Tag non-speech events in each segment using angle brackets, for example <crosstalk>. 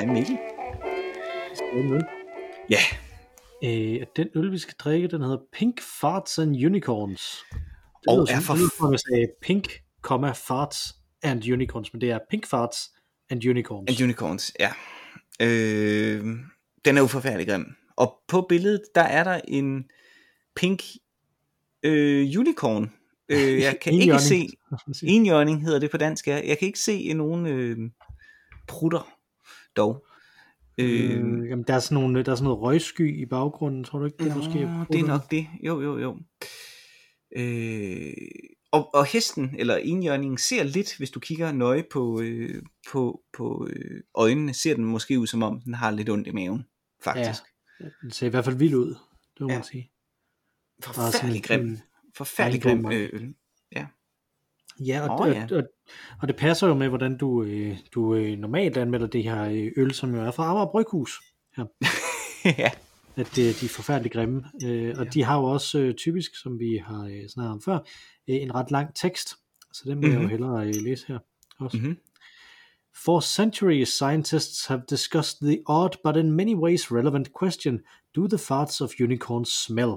Hej Mikkel. Øl. Ja, Øh, den øl, vi skal drikke, den hedder Pink Farts and Unicorns. Det Og er som om jeg sagde Pink, comma, Farts and Unicorns, men det er Pink Farts and Unicorns. and unicorns, ja. Øh, den er jo forfærdelig grim. Og på billedet, der er der en pink øh, unicorn. Øh, <laughs> jeg kan ikke se, <laughs> enhjørning hedder det på dansk, ja. jeg kan ikke se nogen øh, prutter dog. Øh, Øh, jamen, der er, sådan nogle, der er sådan noget røgsky i baggrunden, tror du ikke? Det er, Nå, måske det er nok det. Jo, jo, jo. Øh, og, og hesten, eller enhjørningen, ser lidt, hvis du kigger nøje på, øh, på, på øh, øjnene, ser den måske ud, som om den har lidt ondt i maven, faktisk. Den ser i hvert fald vild ud, det må Ja. man sige. Ja. Forfærdelig grim. Forfærdelig grim øl. Ja, og, oh, ja. Og, og, og det passer jo med, hvordan du, øh, du øh, normalt anmelder det her øh, øl, som jo er fra Amager Bryghus. <laughs> ja. At det, de er forfærdeligt grimme. Øh, og de har jo også øh, typisk, som vi har øh, snakket om før, øh, en ret lang tekst. Så den vil mm-hmm. jeg jo Mhm. hellere øh, læse her også. Mhm. For centuries, scientists have discussed the odd but in many ways relevant question Do the farts of unicorns smell?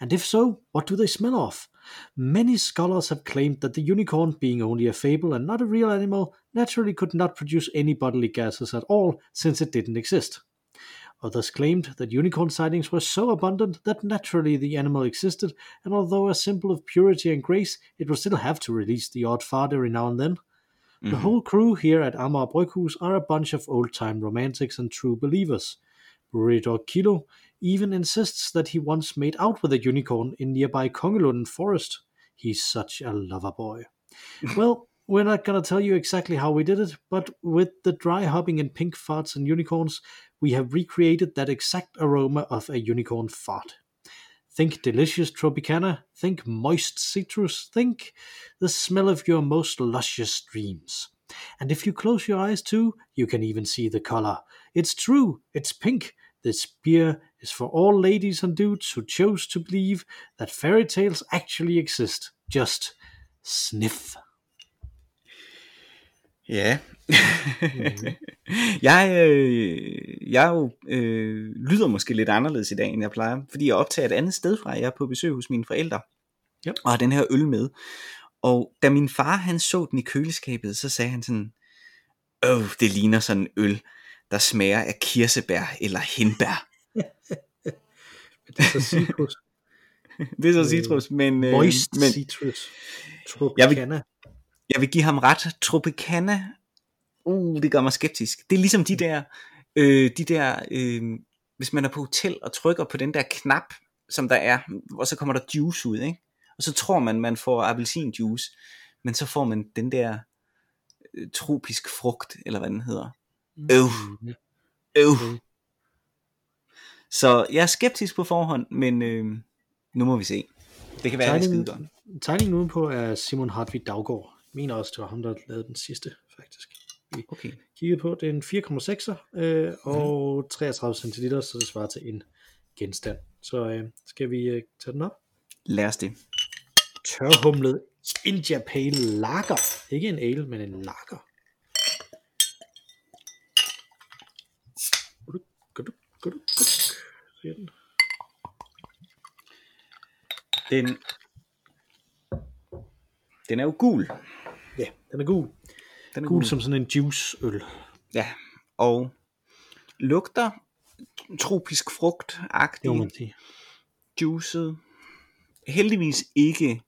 And if so, what do they smell of? Many scholars have claimed that the unicorn, being only a fable and not a real animal, naturally could not produce any bodily gases at all since it didn't exist. Others claimed that unicorn sightings were so abundant that naturally the animal existed, and although a symbol of purity and grace, it would still have to release the odd fart every now and then. The Mhm. whole crew here at Amager Bryghus are a bunch of old-time romantics and true believers. Brewery Kilo even insists that he once made out with a unicorn in nearby Kongelunden Forest. He's such a lover boy. <laughs> well, we're not going to tell you exactly how we did it, but with the dry hopping and pink farts and unicorns, we have recreated that exact aroma of a unicorn fart. Think delicious Tropicana, think moist citrus, think the smell of your most luscious dreams. And if you close your eyes too, you can even see the color. It's true, it's pink. This beer is for all ladies and dudes who chose to believe that fairy tales actually exist. Just sniff. Ja. <laughs> jeg, øh, jeg jo, øh, lyder måske lidt anderledes i dag, end jeg plejer, fordi jeg optager et andet sted fra. Jeg er på besøg hos mine forældre, Yep. og har den her øl med. Og da min far han så den i køleskabet, så sagde han sådan, Åh, det ligner sådan en øl, der smager af kirsebær eller hindbær. <laughs> Det er så citrus. <laughs> Det er så citrus, men, øh, Moist men citrus. Jeg vil- Tropicana. jeg vil give ham ret. Tropicana, uh, det gør mig skeptisk. Det er ligesom de der, øh, de der øh, hvis man er på hotel og trykker på den der knap, som der er, og så kommer der juice ud, ikke? Og så tror man, man får appelsinjuice, men så får man den der øh, tropisk frugt, eller hvad den hedder. Øv. Mm, Øv. Okay. Så jeg er skeptisk på forhånd, men øh, nu må vi se. Det kan være, det er Tegningen, udenpå er Simon Hartvig Daggaard. Jeg mener også, det var ham, der lavede den sidste, faktisk. Okay. Kigget på, det er en 4,6'er øh, og 33 cl, så det svarer til en genstand. Så øh, skal vi øh, tage den op? Lad os det. Tørhumlet India Pale Lager. Ikke en ale, men en lager. Den. Den, den er jo gul. Ja, den er gul. Den er Gul som sådan en juiceøl. Ja, og lugter tropisk frugt sige. juicet. Heldigvis ikke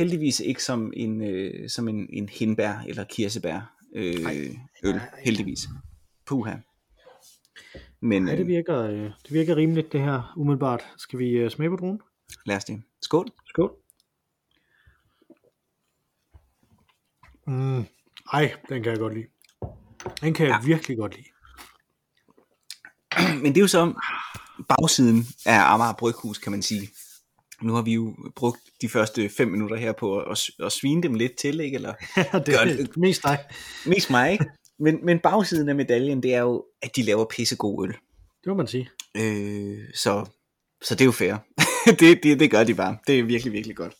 heldigvis ikke som en øh, som en, en hindbær eller kirsebær øh, øl, nej. heldigvis. Puha. Men Nej, det øh, virker, øh, det virker rimeligt det her umiddelbart. Skal vi øh, smage på druen? lad os det. Skål. Skål. Mm. Ej, den kan jeg godt lide. Den kan jeg ja. virkelig godt lide. <clears throat> Men det er jo så bagsiden af Amager Bryghus, kan man sige. Nu har vi jo brugt de første fem minutter her på at, at svine dem lidt til, ikke? Eller <laughs> det Gør er det. mest dig. mest mig, ikke? Men, men bagsiden af medaljen, det er jo, at de laver pissegod øl. Det må man sige. Øh, så, så det er jo fair. <laughs> det, det, det gør de bare. Det er virkelig, virkelig godt.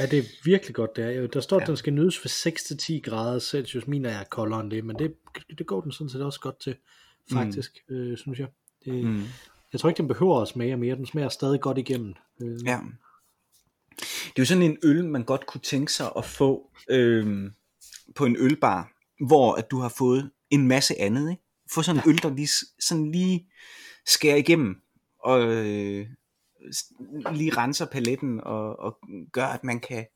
Ja, det er virkelig godt, det er. Der står, at Ja. den skal nydes ved 6-10 grader Celsius. Min er koldere end det, men det, det går den sådan set også godt til, faktisk, mm. øh, synes jeg. Det, mm. Jeg tror ikke, den behøver at smage mere. Den smager stadig godt igennem. Øh, Ja. Det er jo sådan en øl, man godt kunne tænke sig at få øhm, på en ølbar, hvor at du har fået en masse andet. Ikke? Få sådan en øl, der lige, sådan lige skærer igennem, og øh, lige renser paletten, og, og gør, at man kan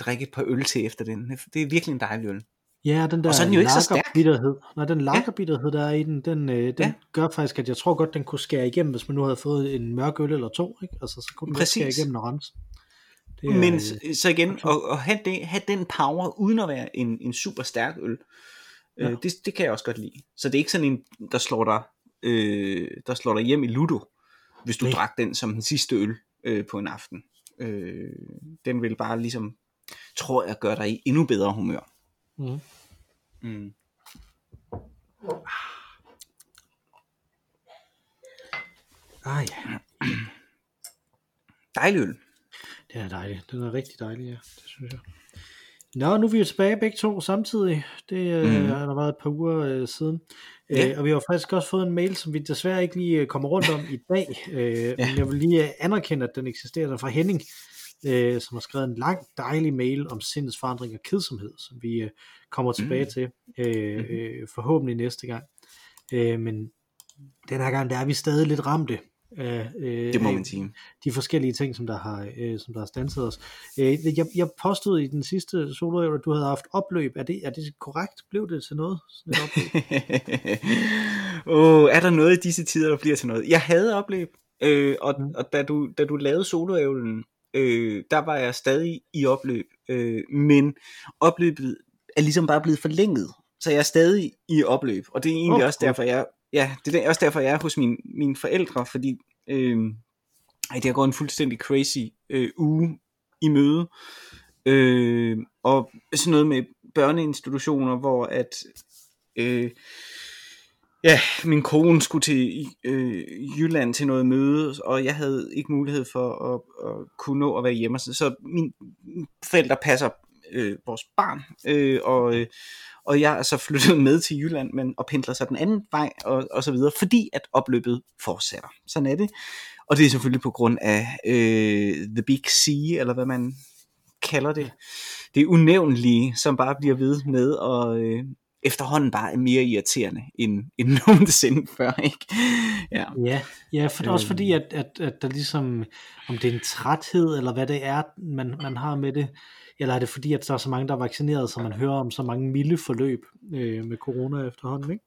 drikke et par øl til efter den. Det er virkelig en dejlig øl. Ja, den der Og så er den jo ikke så stærk. lagerbitterhed. Nej, den lagerbitterhed, der er i den, den, øh, den Ja. gør faktisk, at jeg tror godt, den kunne skære igennem, hvis man nu havde fået en mørk øl eller to. Ikke? Altså, så kunne den skære igennem og rense. Det Men øh, så, igen, at, at have, det, have den power, uden at være en, en super stærk øl, Ja. øh, det, det kan jeg også godt lide. Så det er ikke sådan en, der slår dig, øh, der slår dig hjem i Ludo, hvis du Nej. drak den som den sidste øl øh, på en aften. Øh, den vil bare ligesom, tror jeg, gøre dig i endnu bedre humør. Mhm. Mm. Ah <clears throat> ja, Dejlig øl. Den er dejlig. Den er rigtig dejlig, ja. Det synes jeg. Nå, nu er vi jo tilbage begge to samtidig. Det øh, Mhm. har der været et par uger øh, siden. Ja. Øh, og vi har faktisk også fået en mail, som vi desværre ikke lige øh, kommer rundt om i dag. Øh, Ja. Men jeg vil lige øh, anerkende, at den eksisterer der fra Henning, øh, som har skrevet en lang, dejlig mail om sindets forandring og kedsomhed, som vi øh, kommer tilbage Mm. til øh, øh, forhåbentlig næste gang. Øh, men den her gang, der er vi stadig lidt ramte af øh, Det må man sige. de forskellige ting, som der har, øh, som der har stanset os. Øh, jeg, jeg påstod i den sidste solo, at du havde haft opløb. Er det, er det korrekt? Blev det til noget? Oh, <laughs> er der noget i disse tider, der bliver til noget? Jeg havde opløb, øh, og, Mm. og da, du, da du lavede soloævlen, øh, der var jeg stadig i opløb, øh, men opløbet er ligesom bare blevet forlænget, så jeg er stadig i opløb, og det er egentlig oh, også cool. derfor, jeg, ja, det er også derfor, jeg er hos mine, mine forældre, fordi øh, ej, det har gået en fuldstændig crazy øh, uge i møde, øh, og sådan noget med børneinstitutioner, hvor at øh, ja, min kone skulle til øh, Jylland til noget møde, og jeg havde ikke mulighed for at, at kunne nå at være hjemme. Så, så mine forældre passer øh, vores barn, øh, og, øh, og jeg er så flyttet <laughs> med til Jylland, men og pendler så den anden vej, og, og så videre, fordi at opløbet fortsætter. Sådan er det. Og det er selvfølgelig på grund af øh, The Big C, eller hvad man kalder det. Det er unævnlige, som bare bliver ved med at øh, efterhånden bare er mere irriterende end, <laughs> end nogensinde før, ikke? Ja. Ja, ja for, øh. også fordi, at, at, at der ligesom, om det er en træthed, eller hvad det er, man, man har med det, eller er det fordi, at der er så mange, der er vaccineret, så man hører om så mange milde forløb øh, med corona efterhånden, ikke?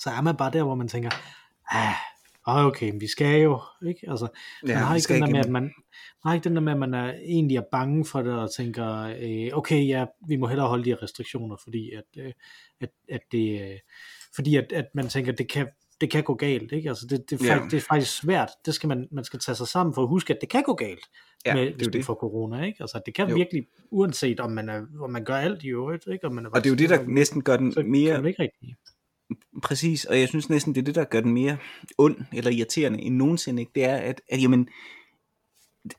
Så er man bare der, hvor man tænker, ah, ah, okay, men vi skal jo, ikke? Altså, man Ja, har ikke den der med, at man, man har ikke den der med, at man er, egentlig er bange for det, og tænker, øh, okay, ja, vi må hellere holde de her restriktioner, fordi at, øh, at, at det, øh, fordi at, at man tænker, det kan, det kan gå galt, ikke? Altså, det, det, er Ja. faktisk, det er faktisk svært. Det skal man, man skal tage sig sammen for at huske, at det kan gå galt, Ja, med, det er hvis det. får corona, ikke? Altså, det kan Jo. virkelig, uanset om man, er, om man gør alt i øvrigt, ikke? Om man er Og det er jo det, der næsten gør den kan mere man ikke rigtig. Præcis, og jeg synes næsten, det er det, der gør den mere ond eller irriterende end nogensinde. Ikke? Det er, at, at jamen,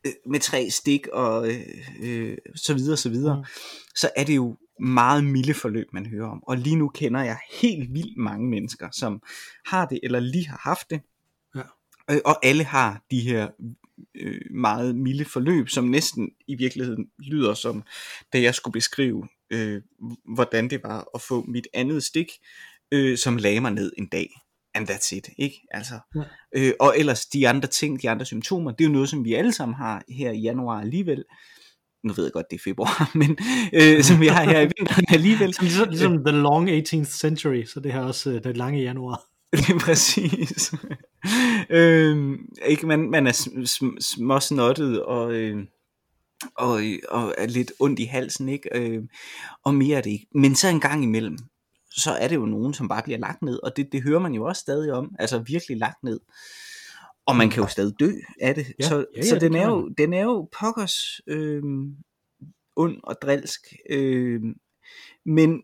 øh, med tre stik og øh, øh, så videre, så videre, Mm. mm. så er det jo meget milde forløb, man hører om. Og lige nu kender jeg helt vildt mange mennesker, som har det eller lige har haft det. Ja. Øh, og alle har de her øh, meget milde forløb, som næsten i virkeligheden lyder som, da jeg skulle beskrive, øh, hvordan det var at få mit andet stik, øh, som lagde mig ned en dag. And that's it, ikke? Altså, Ja. øh, og ellers de andre ting, de andre symptomer, det er jo noget, som vi alle sammen har her i januar alligevel. Nu ved jeg godt, det er februar, <laughs> men øh, som vi har her i vinteren alligevel. Så ligesom, ligesom The Long 18th Century, så det her også øh, den lange januar. <laughs> Det er præcis. øhm, ikke, man, man er sm- sm- småsnottet og, øh, og, og er lidt ondt i halsen, ikke? Øh, og mere er det ikke. Men så en gang imellem, så er det jo nogen, som bare bliver lagt ned, og det, det hører man jo også stadig om, altså virkelig lagt ned. Og man kan jo stadig dø af det. Ja, så ja, ja, så det den, er jo, den er jo pokkers øh, ond og drilsk. Øh, men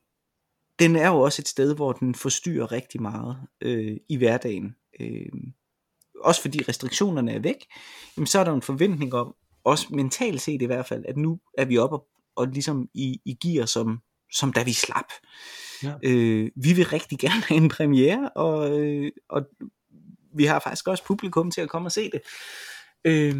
den er jo også et sted, hvor den forstyrrer rigtig meget øh, i hverdagen. Øh, også fordi restriktionerne er væk, jamen, så er der en forventning om, også mentalt set i hvert fald, at nu er vi oppe og, og ligesom i, i gear, som, som da vi slap. Ja. Øh, vi vil rigtig <laughs> gerne have en premiere, og, øh, og vi har faktisk også publikum til at komme og se det. Øh,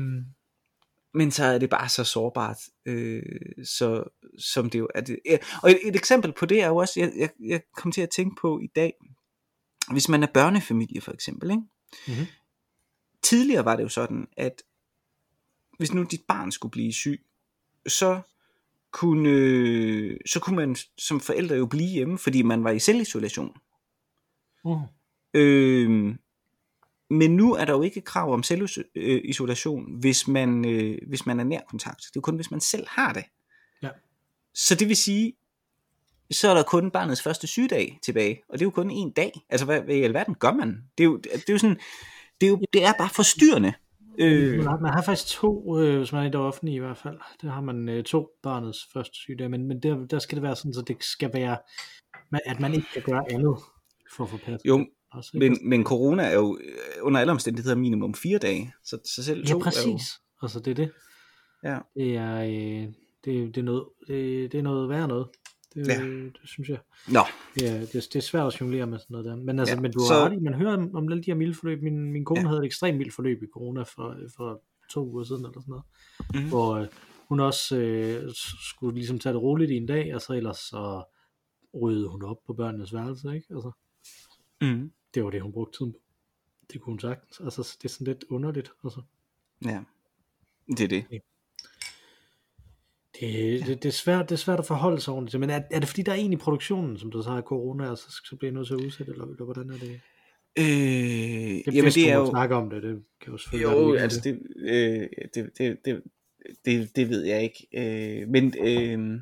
men så er det bare så sårbart, øh, så, som det jo er. Det. Og et, et eksempel på det er jo også, jeg, jeg, jeg kom til at tænke på i dag, hvis man er børnefamilie for eksempel, ikke? Mhm. tidligere var det jo sådan, at hvis nu dit barn skulle blive syg, så kunne, øh, så kunne man som forældre jo blive hjemme, fordi man var i selvisolation. Uh. Øh, men nu er der jo ikke krav om selvisolation, hvis man, øh, hvis man er nær kontakt. Det er kun, hvis man selv har det. Ja. Så det vil sige, så er der kun barnets første sygedag tilbage, og det er jo kun en dag. Altså, hvad, hvad i alverden gør man? Det er jo, det er jo sådan, det er, jo, det er bare forstyrrende. Øh, Man, har, faktisk to, øh, hvis man er i det offentlige i hvert fald, der har man øh, to barnets første sygedage, men, men der, der skal det være sådan, så det skal være, at man ikke kan gøre andet for at få passet. jo, også, ikke? men, men corona er jo øh, under alle omstændigheder minimum fire dage, så, så selv to ja, er jo... præcis. Altså, det er det. Ja. Det er, øh, det, det er noget, det, det er noget værd noget. Det, Ja. ja. det synes jeg. Nå, Det er, det, det er svært at jonglere med sådan noget der. Men, altså, Ja, ja, men du har så- ret man hører om, om alle de her milde forløb. Min, min kone Ja. ja. havde et ekstremt mildt forløb i corona for, for to uger siden eller sådan noget. Mhm. Mm. Hvor øh, hun også øh, skulle ligesom tage det roligt i en dag, og så ellers så ryddede hun op på børnenes værelse, ikke? Altså, mm, det var det, hun brugte tiden på. Det kunne hun sagtens. Altså, det er sådan lidt underligt. Altså, ja, det er det. det, det, det, er svært, det er svært at forholde sig ordentligt. Men er, er det fordi, der er en i produktionen, som der så har corona, og så, så bliver jeg nødt til at udsætte, eller, eller hvordan er det? Øh, Det, jamen hvis det er jo... snakke om det, det kan jo selvfølgelig være, Jo, ikke altså det, øh, det, det, det, det, det ved jeg ikke. Øh, men, øh,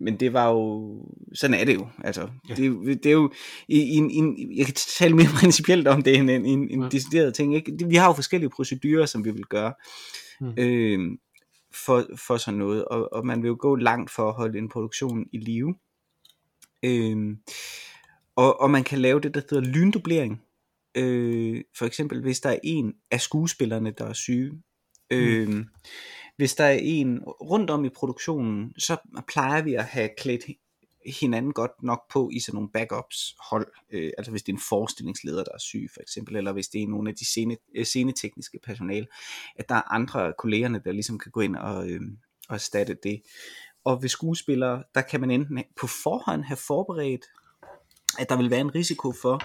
men det var jo, sådan er det jo. Altså, Ja. det, det er jo, i, i, i, jeg kan tale mere <laughs> principielt om det end en, en, en Ja. decideret ting. Ikke? Vi har jo forskellige procedurer, som vi vil gøre Mm. øh, for, for sådan noget, og, og man vil jo gå langt for at holde en produktion i live. Øh, og, og man kan lave det, der hedder lyndublering. Øh, for eksempel, hvis der er en af skuespillerne, der er syge. Øh, hvis der er en rundt om i produktionen, så plejer vi at have klædt hinanden godt nok på i sådan nogle backups hold. Øh, altså hvis det er en forestillingsleder, der er syg for eksempel, eller hvis det er nogle af de scene, øh, scenetekniske personale, at der er andre kollegerne, der ligesom kan gå ind og, øh, og erstatte det. Og ved skuespillere, der kan man enten på forhånd have forberedt, at der vil være en risiko for,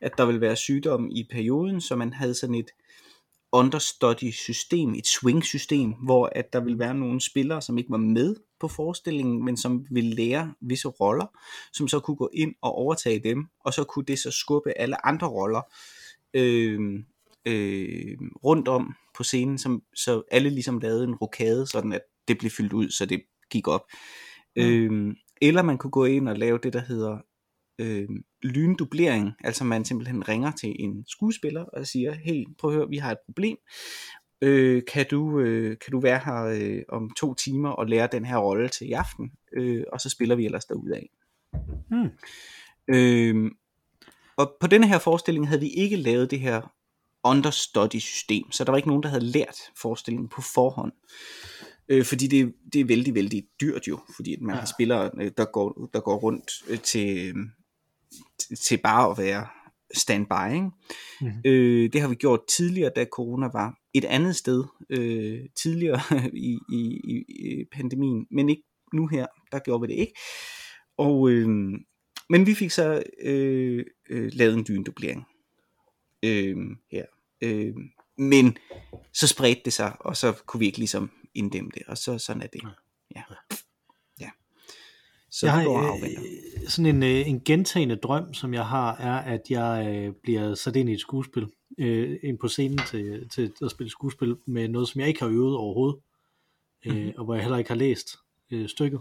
at der vil være sygdom i perioden, så man havde sådan et understudy system, et swing system, hvor at der vil være nogle spillere, som ikke var med på forestillingen, men som ville lære visse roller, som så kunne gå ind og overtage dem, og så kunne det så skubbe alle andre roller øh, øh, rundt om på scenen, som, så alle ligesom lavede en rokade, sådan at det blev fyldt ud, så det gik op. Mm. Øh, eller man kunne gå ind og lave det, der hedder øh, lyndublering, altså man simpelthen ringer til en skuespiller og siger, hey, prøv at høre, vi har et problem, øh, kan, du, øh, kan du være her øh, om to timer og lære den her rolle til i aften, øh, og så spiller vi ellers derudad. Mm. Øh, og på denne her forestilling havde vi ikke lavet det her understudy system, så der var ikke nogen, der havde lært forestillingen på forhånd. Øh, fordi det, det er vældig, vældig dyrt jo, fordi man Ja. har spillere, øh, der går, der går rundt øh, til, til- bare at være standby. Ikke? Mhm. Øh, det har vi gjort tidligere, da corona var et andet sted øh, tidligere <laughs> i, i, i, pandemien, men ikke nu her, der gjorde vi det ikke. Og, øh, men vi fik så øh, øh, lavet en dyndublering øh, her. Øh, men så spredte det sig, og så kunne vi ikke ligesom inddæmme det, og så sådan er det. Ja. Så jeg går afventer. øh, sådan en, øh, en gentagende drøm, som jeg har, er, at jeg øh, bliver sat ind i et skuespil, øh, ind på scenen til, til at spille skuespil med noget, som jeg ikke har øvet overhovedet, øh, Mhm. og hvor jeg heller ikke har læst øh, stykket.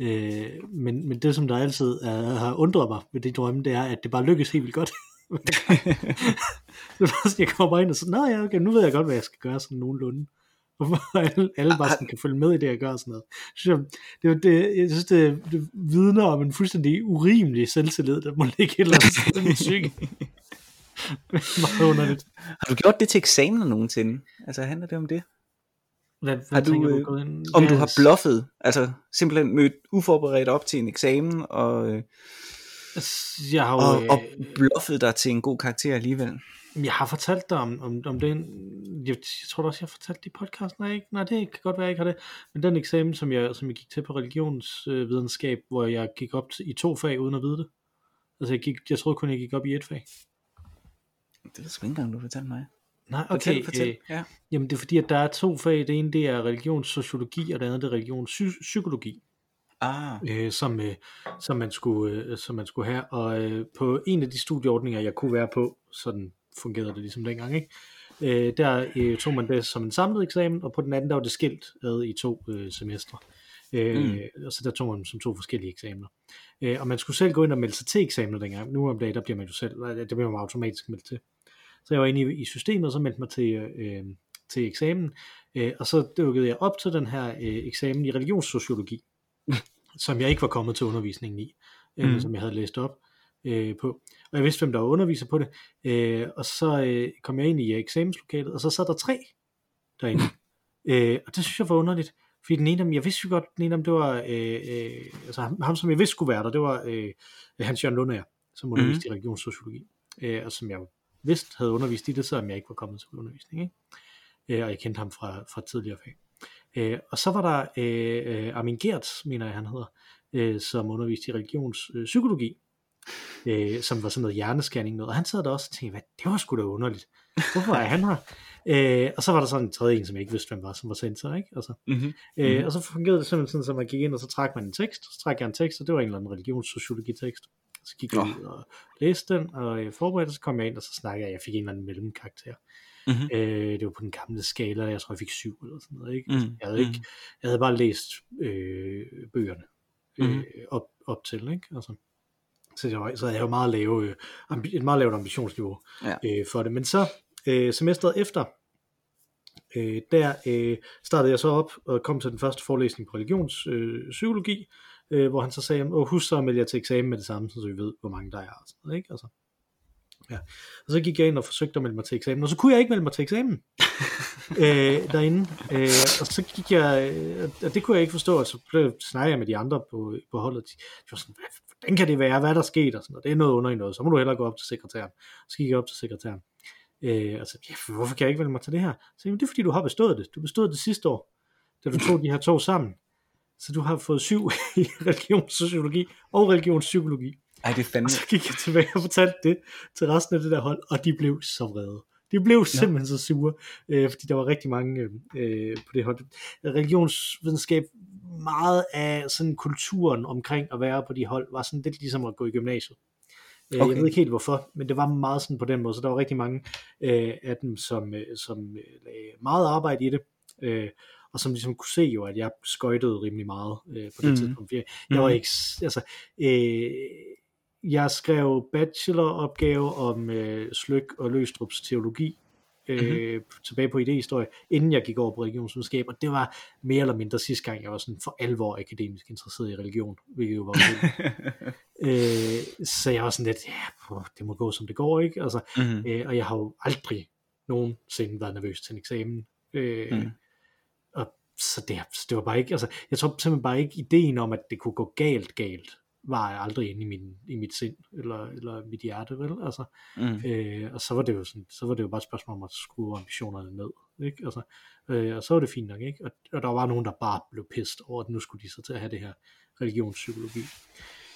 Øh, men, men det, som der altid er, har undret mig ved de drømme, det er, at det bare lykkes helt vildt godt. <laughs> <laughs> det er bare sådan, jeg kommer bare ind og så, nå ja, okay, nu ved jeg godt, hvad jeg skal gøre sådan nogenlunde. Hvorfor <laughs> alle, alle bare sådan kan følge med i det, jeg gør og sådan noget. Så det, det, jeg synes, det, det vidner om en fuldstændig urimelig selvtillid, der må <laughs> ligge et eller andet i min psyke. <laughs> Meget underligt. Har du gjort det til eksamen nogensinde? Altså handler det om det? Hvad, hvad Har du, tænker øh, gået ind? Om Ja, du har bluffet, altså simpelthen mødt uforberedt op til en eksamen, og, øh, s- Jeg har og, jo, og øh, bluffet dig til en god karakter alligevel. Jeg har fortalt dig om, om, om den, jeg, jeg tror også, jeg har fortalt det i podcasten, nej, ikke? nej, det kan godt være, jeg ikke har det, men den eksamen, som jeg, som jeg gik til på religionsvidenskab, hvor jeg gik op til, i to fag uden at vide det. Altså, jeg, gik, jeg troede kun, jeg gik op i et fag. Det jeg sgu ikke engang, du fortalte mig. Nej, Fortæl, okay. fortæl. Øh, Ja. jamen, det er fordi, at der er to fag. Det ene, det er religionssociologi, og det andet, det er religionspsykologi. Ah, øh, som, øh, som, man skulle, øh, som man skulle have. Og øh, på en af de studieordninger, jeg kunne være på, sådan fungerede det ligesom dengang, ikke? Øh, der øh, tog man det som en samlet eksamen, og på den anden der var det skilt ad i to øh, semestre. Øh, mm. Og så der tog man som to forskellige eksamener. Øh, og man skulle selv gå ind og melde sig til eksamener dengang. Nu om dagen, der bliver man jo selv, der bliver man automatisk meldt til. Så jeg var inde i, i systemet, og så meldte mig til, øh, til eksamen. Øh, og så dukkede jeg op til den her øh, eksamen i religionssociologi <laughs> som jeg ikke var kommet til undervisningen i, øh, Mhm. som jeg havde læst op øh, på. Og jeg vidste, hvem der var underviser på det. Øh, og så øh, kom jeg ind i eksamenslokalet, og så sad der tre derinde. <laughs> øh, og det synes jeg var underligt. Fordi den ene af dem, jeg vidste jo godt, den ene af dem, det var, øh, øh, altså ham, ham, som jeg vidste skulle være der, det var øh, Hans Jørgen Lundager, som underviste mm. i religionssociologi. Øh, og som jeg vidste havde undervist i det, selvom jeg ikke var kommet til undervisning. Ikke? Øh, og jeg kendte ham fra, fra tidligere fag. Øh, og så var der øh, øh, Armin Gertz, mener jeg han hedder, øh, som underviste i religionspsykologi, øh, som var sådan noget hjernescanning noget, og han sad der også og tænkte, hvad, det var sgu da underligt. Hvorfor er han her? <laughs> Øh, og så var der sådan en tredje en, som jeg ikke vidste, hvem var, som var censor, ikke? Altså, mm-hmm. øh, og så fungerede det simpelthen sådan, at man gik ind, og så trak man en tekst, så trak jeg en tekst, og det var en eller anden religionssociologi-tekst. Så gik jeg ud og læste den, og jeg forberedte, så kom jeg ind, og så snakkede jeg, jeg fik en eller anden mellemkarakter. Mhm. Øh, det var på den gamle skala, jeg tror, jeg fik syv eller sådan noget. Ikke? Mm. Jeg, havde ikke, jeg havde bare læst øh, bøgerne øh, Mhm. op, op til. Ikke? Altså, så, jeg, så jeg havde jo meget lave, øh, ambi, et meget lavt ambitionsniveau Ja. øh, for det. Men så øh, semesteret efter, øh, der øh, startede jeg så op og kom til den første forelæsning på religionspsykologi, øh, øh, hvor han så sagde, Åh, husk så at melde jer til eksamen med det samme, så vi ved, hvor mange der er. Og, sådan noget, ikke? Altså, ja. og så gik jeg ind og forsøgte at melde mig til eksamen, og så kunne jeg ikke melde mig til eksamen <laughs> øh, derinde. Øh, og så gik jeg, øh, og det kunne jeg ikke forstå, og så snakkede jeg med de andre på, på holdet. De, de var sådan, "Hvad- hvordan kan det være, hvad er der sket? Og sådan noget. Det er noget under i noget, så må du hellere gå op til sekretæren. Så gik jeg op til sekretæren. Øh, og så, ja, hvorfor kan jeg ikke melde mig til det her? Så jeg, det er fordi, du har bestået det. Du bestod det sidste år, da du tog de her to sammen. Så du har fået syv <laughs> i religionssociologi og religionspsykologi. Ej, det er fandme... Og så gik jeg tilbage og fortalte det til resten af det der hold, og de blev så vrede. De blev simpelthen så sure, øh, fordi der var rigtig mange øh, på det hold. Religionsvidenskab, meget af sådan kulturen omkring at være på de hold, var sådan lidt ligesom at gå i gymnasiet. Okay. Okay. Jeg ved ikke helt hvorfor, men det var meget sådan på den måde, så der var rigtig mange øh, af dem, som, øh, som øh, lagde meget arbejde i det, øh, og som ligesom kunne se jo, at jeg skøjtede rimelig meget øh, på det Mhm. tidspunkt. Jeg, jeg var Mhm. ikke, altså, øh, jeg skrev bacheloropgave om øh, Slyk og Løstrups teologi, øh, mm-hmm. tilbage på idehistorie, inden jeg gik over på religionsvidenskab, og det var mere eller mindre sidste gang, jeg var sådan for alvor akademisk interesseret i religion, hvilket jo var <laughs> øh, så jeg var sådan lidt, ja, puh, det må gå som det går, ikke? Altså, mm-hmm. øh, og jeg har jo aldrig nogensinde været nervøs til en eksamen. Øh, mm. Og så det, så det var bare ikke, altså, jeg tror simpelthen bare ikke, ideen om, at det kunne gå galt, galt, var jeg aldrig inde i, min, i mit sind, eller, eller mit hjerte, vel? Altså, Mm. øh, og så var det jo sådan, så var det jo bare et spørgsmål om at skrue ambitionerne ned, ikke? Altså, øh, og så var det fint nok, ikke? Og, og der var nogen, der bare blev pist over, at nu skulle de så til at have det her religionspsykologi.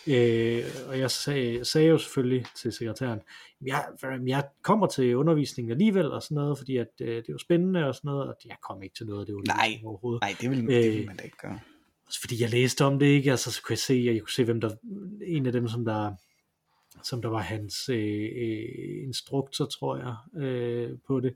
Øh, og jeg sagde, sagde jo selvfølgelig til sekretæren, jeg, jeg kommer til undervisningen alligevel og sådan noget, fordi at, øh, det var spændende og sådan noget, og jeg kom ikke til noget af det undervisning overhovedet. Nej, det vil, det vil Øh, man da ikke gøre. Også fordi jeg læste om det, ikke? Altså, så kunne jeg se, at jeg kunne se, hvem der, en af dem, som der, som der var hans øh, øh, instruktor, tror jeg, øh, på det,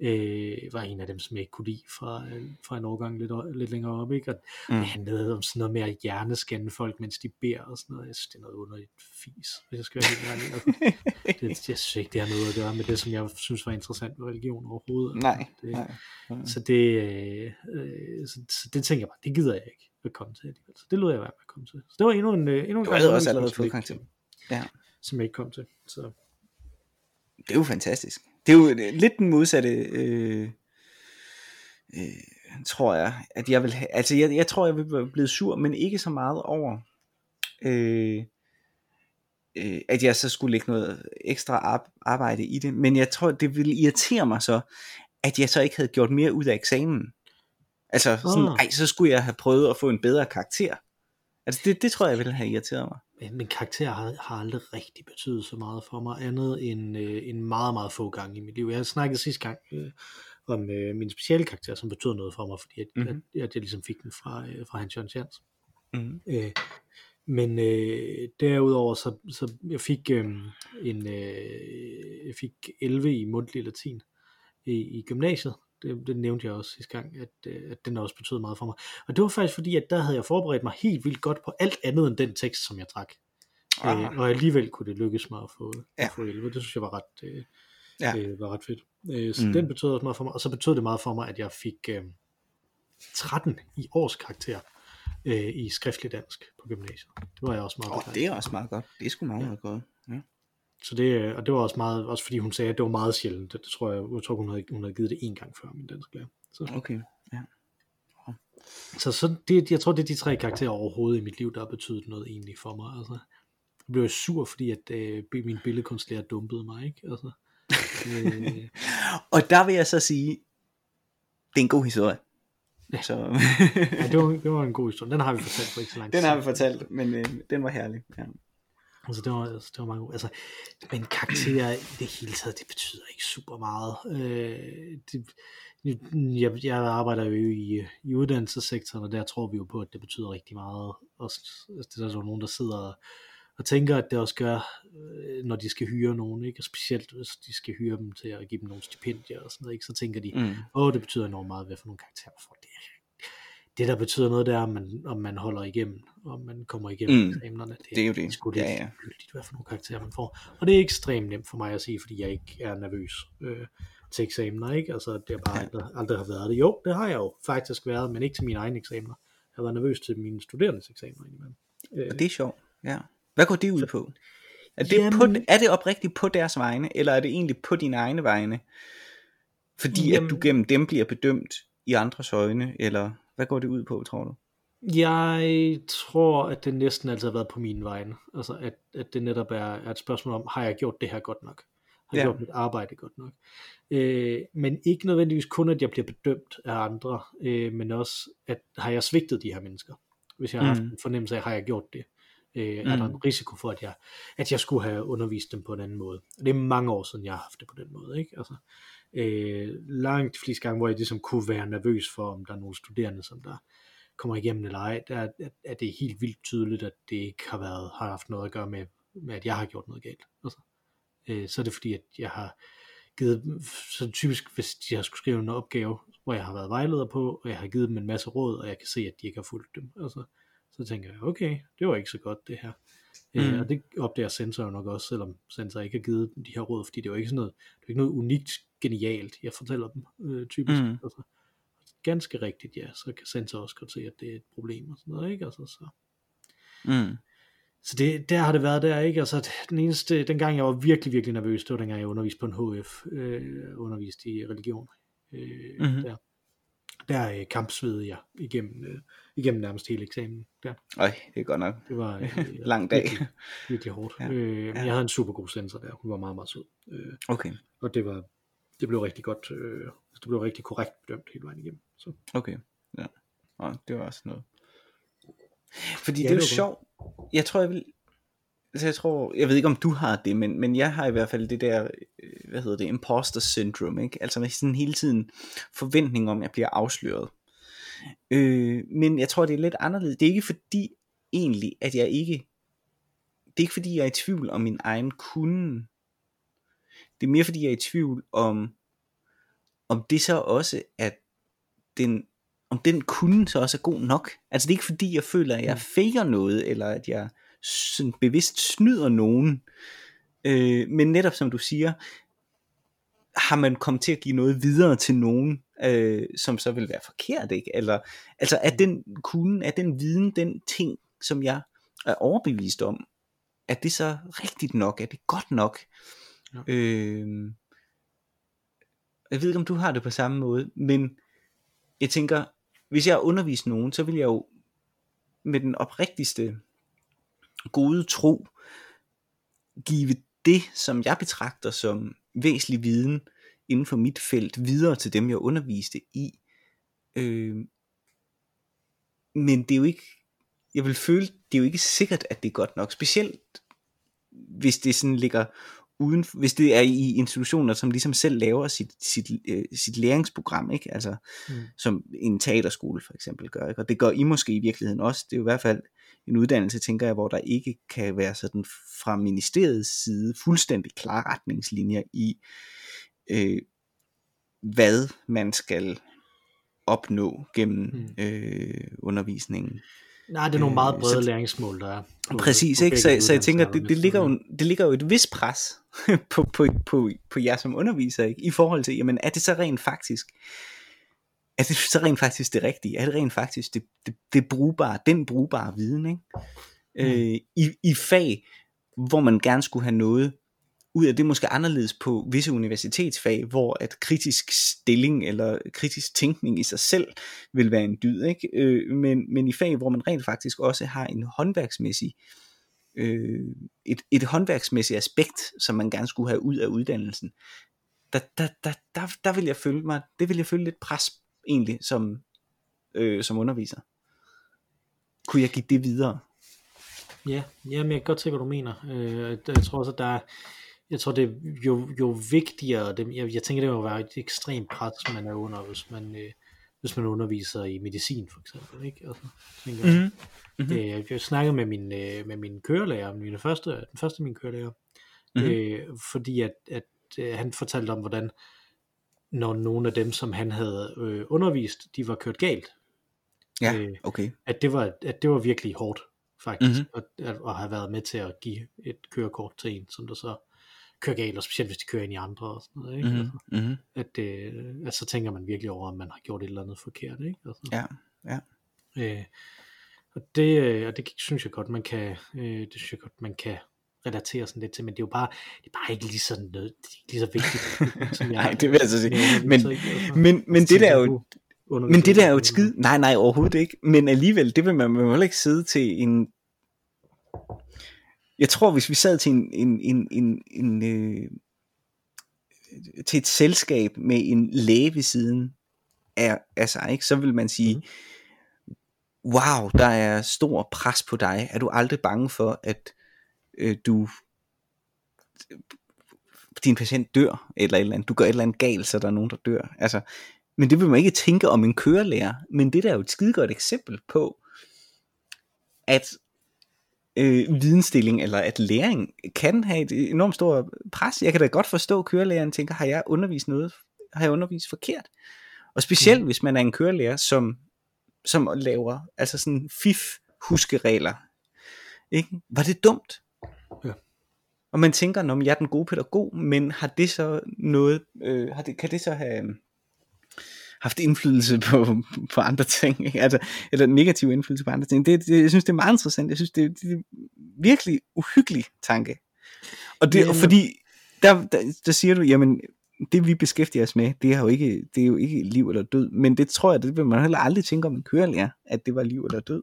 øh, var en af dem, som jeg ikke kunne lide fra, øh, fra en årgang lidt, lidt længere op, ikke? Og Mm. det handlede om sådan noget med at hjernescanne folk, mens de beder og sådan noget. Jeg synes, det er noget underligt fis, hvis jeg skal være helt ærlig. Altså, <laughs> det, jeg synes ikke, det har noget at gøre med det, som jeg synes var interessant ved religion overhovedet. Nej, det, nej. nej. så det, øh, øh, så, så det tænker jeg bare, det gider jeg ikke komme til alligevel. Så det lod jeg være med at komme til. Så det var endnu en, øh, endnu en Du gang havde også allerede som fået karakter. Ja. Som jeg ikke kom til. Så Det er jo fantastisk. Det er jo øh, lidt den modsatte, øh, øh, tror jeg, at jeg vil have, altså jeg, jeg tror, jeg vil blevet sur, men ikke så meget over, øh, øh, at jeg så skulle lægge noget ekstra arbejde i det, men jeg tror, det ville irritere mig så, at jeg så ikke havde gjort mere ud af eksamen. Altså sådan, oh. ej, så skulle jeg have prøvet at få en bedre karakter. Altså det, det tror jeg ville have irriteret mig. Men, men karakter har, har aldrig rigtig betydet så meget for mig, andet end øh, en meget, meget få gange i mit liv. Jeg snakkede sidste gang øh, om øh, min speciale karakter, som betød noget for mig, fordi at, mm-hmm. at, at jeg ligesom fik den fra, øh, fra Hans Jørgen Jans. Mm-hmm. Øh, men øh, derudover, så, så jeg fik øh, en, øh, jeg fik 11 i mundtlig latin i, i gymnasiet, det, det nævnte jeg også sidste gang, at, øh, at den også betød meget for mig. Og det var faktisk fordi, at der havde jeg forberedt mig helt vildt godt på alt andet end den tekst, som jeg trak. Øh, og alligevel kunne det lykkes mig at få, ja. at få 11. Det synes jeg var ret, øh, ja. øh, var ret fedt. Øh, så mm. den betød også meget for mig. Og så betød det meget for mig, at jeg fik øh, 13 i års karakter øh, i skriftlig dansk på gymnasiet. Det var jeg også meget oh, det er også meget godt. Det er sgu meget, ja. meget godt. Så det, øh, og det var også meget, også fordi hun sagde, at det var meget sjældent. Det, det tror jeg, jeg tror, hun havde, hun havde givet det en gang før, min dansk lærer. Så. Okay, ja. Så, så det, jeg tror, det er de tre karakterer overhovedet i mit liv, der har betydet noget egentlig for mig. Altså, jeg blev sur, fordi at øh, min billedkunstlærer dumpede mig, ikke? Altså, øh... <laughs> og der vil jeg så sige, det er en god historie. Ja. Så... ja, det, var, det var en god historie. Den har vi fortalt for ikke så lang <laughs> tid. Den har vi fortalt, men øh, den var herlig. Ja. Altså det var, altså, det var mange altså, men karakterer i det hele taget, det betyder ikke super meget. Øh, det, jeg, jeg arbejder jo i, i uddannelsessektoren, og der tror vi jo på, at det betyder rigtig meget. Også, altså, det er der jo nogen, der sidder og, og tænker, at det også gør, øh, når de skal hyre nogen, ikke? og specielt hvis de skal hyre dem til at give dem nogle stipendier og sådan noget, ikke? så tænker de, mm. åh, det betyder enormt meget, hvad for nogle karakterer får. Det det der betyder noget, det er, om man, om man holder igennem, om man kommer igennem mm. eksamenerne. Det, det er jo det. Det er ja, ja. Gyldigt, hvad for nogle karakterer man får. Og det er ekstremt nemt for mig at sige, fordi jeg ikke er nervøs øh, til eksamener, ikke? Altså, det er bare ja. aldrig, aldrig har været det. Jo, det har jeg jo faktisk været, men ikke til mine egne eksamener. Jeg har været nervøs til mine studerendes eksamener. Øh, og det er sjovt, ja. Hvad går det ud på? Er det, jamen, på, er det oprigtigt på deres vegne, eller er det egentlig på dine egne vegne? Fordi jamen, at du gennem dem bliver bedømt i andres øjne, eller hvad går det ud på, tror du? Jeg tror, at det næsten altid har været på min vegne. Altså, at, at det netop er, er et spørgsmål om, har jeg gjort det her godt nok? Har jeg ja. gjort mit arbejde godt nok? Øh, men ikke nødvendigvis kun, at jeg bliver bedømt af andre, øh, men også, at har jeg svigtet de her mennesker? Hvis jeg har mm. haft en fornemmelse af, har jeg gjort det? Øh, mm. Er der en risiko for, at jeg, at jeg skulle have undervist dem på en anden måde? Det er mange år siden, jeg har haft det på den måde. Ikke? Altså, øh, langt flest gange, hvor jeg ligesom kunne være nervøs for, om der er nogle studerende, som der kommer igennem eller ej, der er, er det helt vildt tydeligt, at det ikke har, været, har haft noget at gøre med, med at jeg har gjort noget galt. Altså, øh, så er det fordi, at jeg har givet, så typisk hvis de har skulle skrive en opgave, hvor jeg har været vejleder på, og jeg har givet dem en masse råd, og jeg kan se, at de ikke har fulgt dem. Altså, så tænker jeg, okay, det var ikke så godt det her. Øh, mm. Øh, og det opdager sensor jo nok også, selvom sensor ikke har givet dem de her råd, fordi det er jo ikke sådan noget, det er ikke noget unikt genialt, jeg fortæller dem øh, typisk. Mm. Altså, ganske rigtigt, ja, så kan sensor også godt se, at det er et problem og sådan noget, ikke? Altså, så. Mm. Så det, der har det været der, ikke? Altså, den eneste, den gang jeg var virkelig, virkelig nervøs, det var dengang jeg underviste på en HF, øh, underviste i religion. Øh, mm-hmm. Der, der øh, kampsvede jeg igennem, øh, igennem nærmest hele eksamen. Der. Øj, det er godt nok. Det var øh, <laughs> lang dag. Virkelig, virkelig hårdt. Ja. Øh, ja. jeg havde en super god sensor der. Hun var meget, meget sød. Øh, okay. Og det var, det blev rigtig godt, øh, det blev rigtig korrekt bedømt hele vejen igennem. Så. Okay, ja. Og det var også noget. Fordi ja, det er jo sjovt. Jeg tror, jeg vil, altså jeg tror, jeg ved ikke om du har det, men, men jeg har i hvert fald det der, øh, hvad hedder det, imposter syndrome, ikke? Altså med sådan hele tiden forventning om, at jeg bliver afsløret. Øh, men jeg tror, det er lidt anderledes. Det er ikke fordi egentlig, at jeg ikke, det er ikke fordi, jeg er i tvivl om min egen kunde. Det er mere fordi, jeg er i tvivl om, om det så også, at den, om den kunde så også er god nok. Altså det er ikke fordi, jeg føler, at jeg mm. faker noget, eller at jeg sådan bevidst snyder nogen. Øh, men netop som du siger, har man kommet til at give noget videre til nogen, øh, som så vil være forkert, ikke? Eller, altså er den kunde, er den viden, den ting, som jeg er overbevist om, er det så rigtigt nok, er det godt nok? Ja. Øh, jeg ved ikke, om du har det på samme måde, men jeg tænker, hvis jeg underviser nogen, så vil jeg jo med den oprigtigste gode tro give det, som jeg betragter som væsentlig viden inden for mit felt, videre til dem, jeg underviste i. Øh, men det er jo ikke, jeg vil føle, det er jo ikke sikkert, at det er godt nok. Specielt hvis det sådan ligger uden, hvis det er i institutioner, som ligesom selv laver sit, sit, øh, sit læringsprogram, ikke? Altså, mm. som en teaterskole for eksempel gør, ikke? og det gør I måske i virkeligheden også, det er jo i hvert fald en uddannelse, tænker jeg, hvor der ikke kan være sådan fra ministeriets side fuldstændig klare retningslinjer i, øh, hvad man skal opnå gennem mm. øh, undervisningen. Nej, det er nogle meget brede øh, så, læringsmål, der er. På, præcis, på ikke? Så, så jeg tænker, det, det, ligger jo, det ligger jo et vis pres <laughs> på, på, på, på jer som underviser, ikke? i forhold til, jamen er det så rent faktisk, er det så rent faktisk det rigtige? Er det rent faktisk det, det, det brugbare, den brugbare viden, ikke? Mm. Øh, i, i fag, hvor man gerne skulle have noget ud af det måske anderledes på visse universitetsfag, hvor at kritisk stilling eller kritisk tænkning i sig selv vil være en dyd, ikke? Øh, men, men i fag, hvor man rent faktisk også har en håndværksmæssig øh, et, et håndværksmæssigt aspekt, som man gerne skulle have ud af uddannelsen, der, der, der, der, der vil jeg føle mig, det vil jeg føle lidt pres egentlig som, øh, som underviser. Kunne jeg give det videre? Ja, jamen jeg kan godt se, hvad du mener. Øh, jeg tror også, at der er, jeg tror, det jo, jo vigtigere, det, jeg, jeg tænker, det må være et ekstremt pres, man er under, hvis man, øh, hvis man underviser i medicin, for eksempel. Ikke? Altså, tænker, mm-hmm. Mm-hmm. Øh, jeg snakkede med min, øh, med min kørelærer, min første, den første min kørelærer, mm-hmm. øh, fordi at, at øh, han fortalte om, hvordan når nogle af dem, som han havde øh, undervist, de var kørt galt. Ja, øh, okay. At det var, at det var virkelig hårdt, faktisk, mm-hmm. at, at, at have været med til at give et kørekort til en, som der så kører galt, og specielt hvis de kører ind i andre og sådan noget, ikke? Mm-hmm. Altså, mm-hmm. at, øh, at så tænker man virkelig over, at man har gjort et eller andet forkert, ikke? Altså, ja, ja. Øh, og det, øh, og det synes jeg godt, man kan, øh, det synes jeg godt, man kan relatere sådan lidt til, men det er jo bare, det er bare ikke lige så, noget, det er ikke lige så vigtigt. <laughs> som jeg, Nej, det vil jeg så sige. Men, men, men, men det der er jo, men det der er jo et skid, nej nej overhovedet ikke, men alligevel, det vil man, man vil ikke sidde til en jeg tror, hvis vi sad til en, en, en, en, en øh, til et selskab med en læge ved siden af, af sig, ikke, så vil man sige, mm. wow, der er stor pres på dig. Er du aldrig bange for, at øh, du din patient dør, eller et eller andet. Du gør et eller andet galt, så der er nogen, der dør. Altså, men det vil man ikke tænke om en kørelærer. Men det der er jo et skide godt eksempel på, at øh, videnstilling eller at læring kan have et enormt stort pres. Jeg kan da godt forstå, at kørelæreren tænker, har jeg undervist noget, har jeg undervist forkert? Og specielt mm. hvis man er en kørelærer, som, som laver altså sådan fif huskeregler. Ikke? Var det dumt? Ja. Og man tænker, når jeg er den gode pædagog, men har det så noget, øh, har det, kan det så have, haft indflydelse på, på andre ting, ikke? Altså, eller negativ indflydelse på andre ting. Det, det, jeg synes, det er meget interessant. Jeg synes, det, det er virkelig uhyggelig tanke. Og det, jamen. fordi, der, der, der siger du, jamen, det vi beskæftiger os med, det er jo ikke, det er jo ikke liv eller død, men det tror jeg, det vil man heller aldrig tænke om en kørelærer, at det var liv eller død.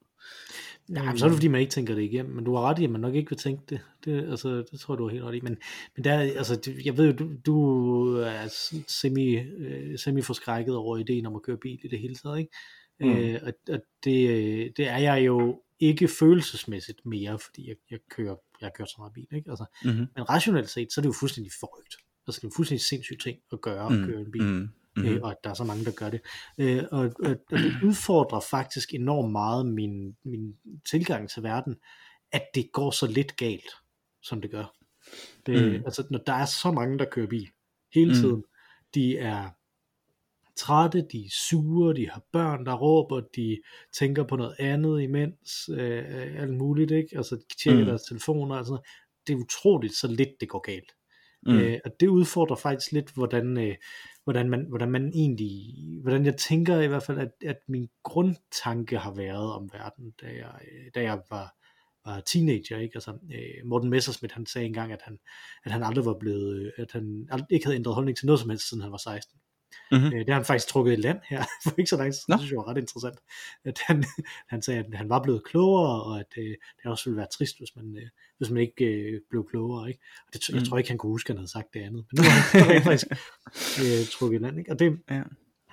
Nej, men så er det fordi, man ikke tænker det igennem, men du har ret i, at man nok ikke vil tænke det. Det, altså, det tror jeg, du har helt ret i. Men, men der, altså, jeg ved jo, du, du er semi, øh, semi-forskrækket over ideen om at køre bil i det hele taget, ikke? Mm. Øh, og, og det, det er jeg jo ikke følelsesmæssigt mere, fordi jeg, jeg kører jeg har kørt så meget bil, ikke? Altså, mm-hmm. Men rationelt set, så er det jo fuldstændig forrygt. Altså det er en fuldstændig sindssyg ting at gøre, at mm. køre en bil. Mm mm-hmm. øh, og at der er så mange, der gør det. Øh, og, og, og det udfordrer faktisk enormt meget min, min tilgang til verden, at det går så lidt galt, som det gør. Det, mm. Altså, når der er så mange, der kører bil hele tiden, mm. de er trætte, de er sure, de har børn, der råber, de tænker på noget andet imens, øh, alt muligt, ikke? Altså, de tjekker mm. deres telefoner, altså, det er utroligt, så lidt det går galt. Mm. Øh, og det udfordrer faktisk lidt, hvordan, øh, hvordan, man, hvordan man egentlig, hvordan jeg tænker i hvert fald, at, at min grundtanke har været om verden, da jeg, da jeg var, var teenager, ikke? Altså, øh, Morten Messersmith, han sagde engang, at han, at han aldrig var blevet, at han aldrig, ikke havde ændret holdning til noget som helst, siden han var 16. Mhm. Øh, det har han faktisk trukket i land her, <laughs> for ikke så lang tid, det synes jeg var ret interessant. At han, <laughs> han sagde, at han var blevet klogere, og at øh, det også ville være trist, hvis man, øh, hvis man ikke øh, blev klogere. Ikke? Og det, jeg Mm. tror ikke, han kunne huske, at han havde sagt det andet. Men nu har han faktisk <laughs> øh, trukket i land. Ikke? Og det, Ja.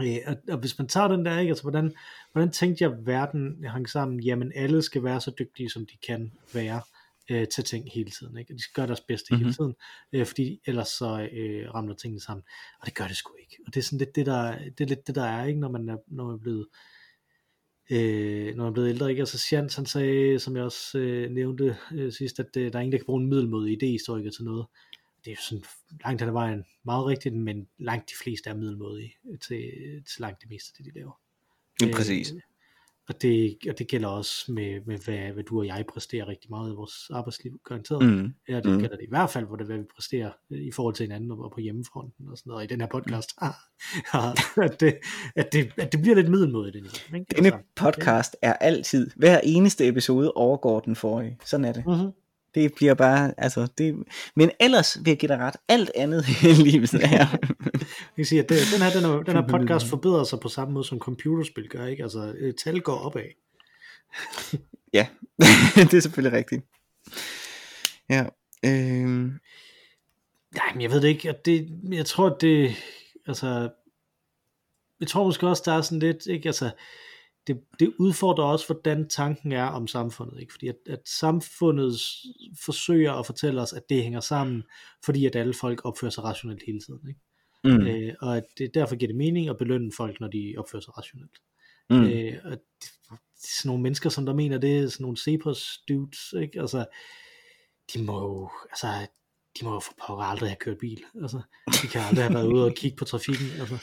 Øh, og, og hvis man tager den der, ikke, altså hvordan, hvordan tænkte jeg, at verden hang sammen? Jamen, alle skal være så dygtige, som de kan være øh, til ting hele tiden. Ikke? De skal gøre deres bedste mm-hmm. hele Mhm. tiden, øh, fordi ellers så øh, ramler tingene sammen. Og det gør det sgu ikke. Og det er sådan lidt det, der, det er lidt det, der er, ikke, når man er, når man er blevet øh, når man er blevet ældre, ikke? Altså Sjans, han sagde, som jeg også øh, nævnte øh, sidst, at øh, der er ingen, der kan bruge en middelmodig idéhistoriker til noget. Det er jo sådan langt hen ad vejen meget rigtigt, men langt de fleste er middelmodige til, til langt det meste af det, de laver. Ja, præcis. Øh, og, det, og det gælder også med, med hvad, hvad du og jeg præsterer rigtig meget i vores arbejdsliv, garanteret. Mm. Ja, det Mm. gælder det i hvert fald, hvor det hvad vi præsterer øh, i forhold til hinanden og, og på hjemmefronten og sådan noget. Og i den her podcast, Mm. at, det, at, det, at det bliver lidt middelmodigt. indimellem, Ikke? Denne Altså, podcast er altid, hver eneste episode overgår den forrige. Sådan er det. mhm. Det bliver bare, altså, det, men ellers vil jeg give dig ret, alt andet <laughs> i livet er, Jeg kan sige, at det, den, her, den, er, den her podcast forbedrer sig på samme måde, som computerspil gør. Ikke? Altså, øh, tal går opad. <laughs> ja, <laughs> det er selvfølgelig rigtigt. Ja, øhm, Nej, men jeg ved det ikke. At det, jeg tror, at det... Altså, jeg tror måske også, der er sådan lidt... Ikke? Altså, det, det udfordrer også, hvordan tanken er om samfundet. Ikke? Fordi at, at samfundet forsøger at fortælle os, at det hænger sammen, fordi at alle folk opfører sig rationelt hele tiden. Ikke? mm. Øh, og at det derfor giver det mening at belønne folk, når de opfører sig rationelt. mm. Øh, og det, sådan nogle mennesker, som der mener det, er sådan nogle Cepos dudes, ikke? Altså, de må jo, altså, de må jo for pokker aldrig have kørt bil. Altså, de kan aldrig have været ude og kigge på trafikken. Altså,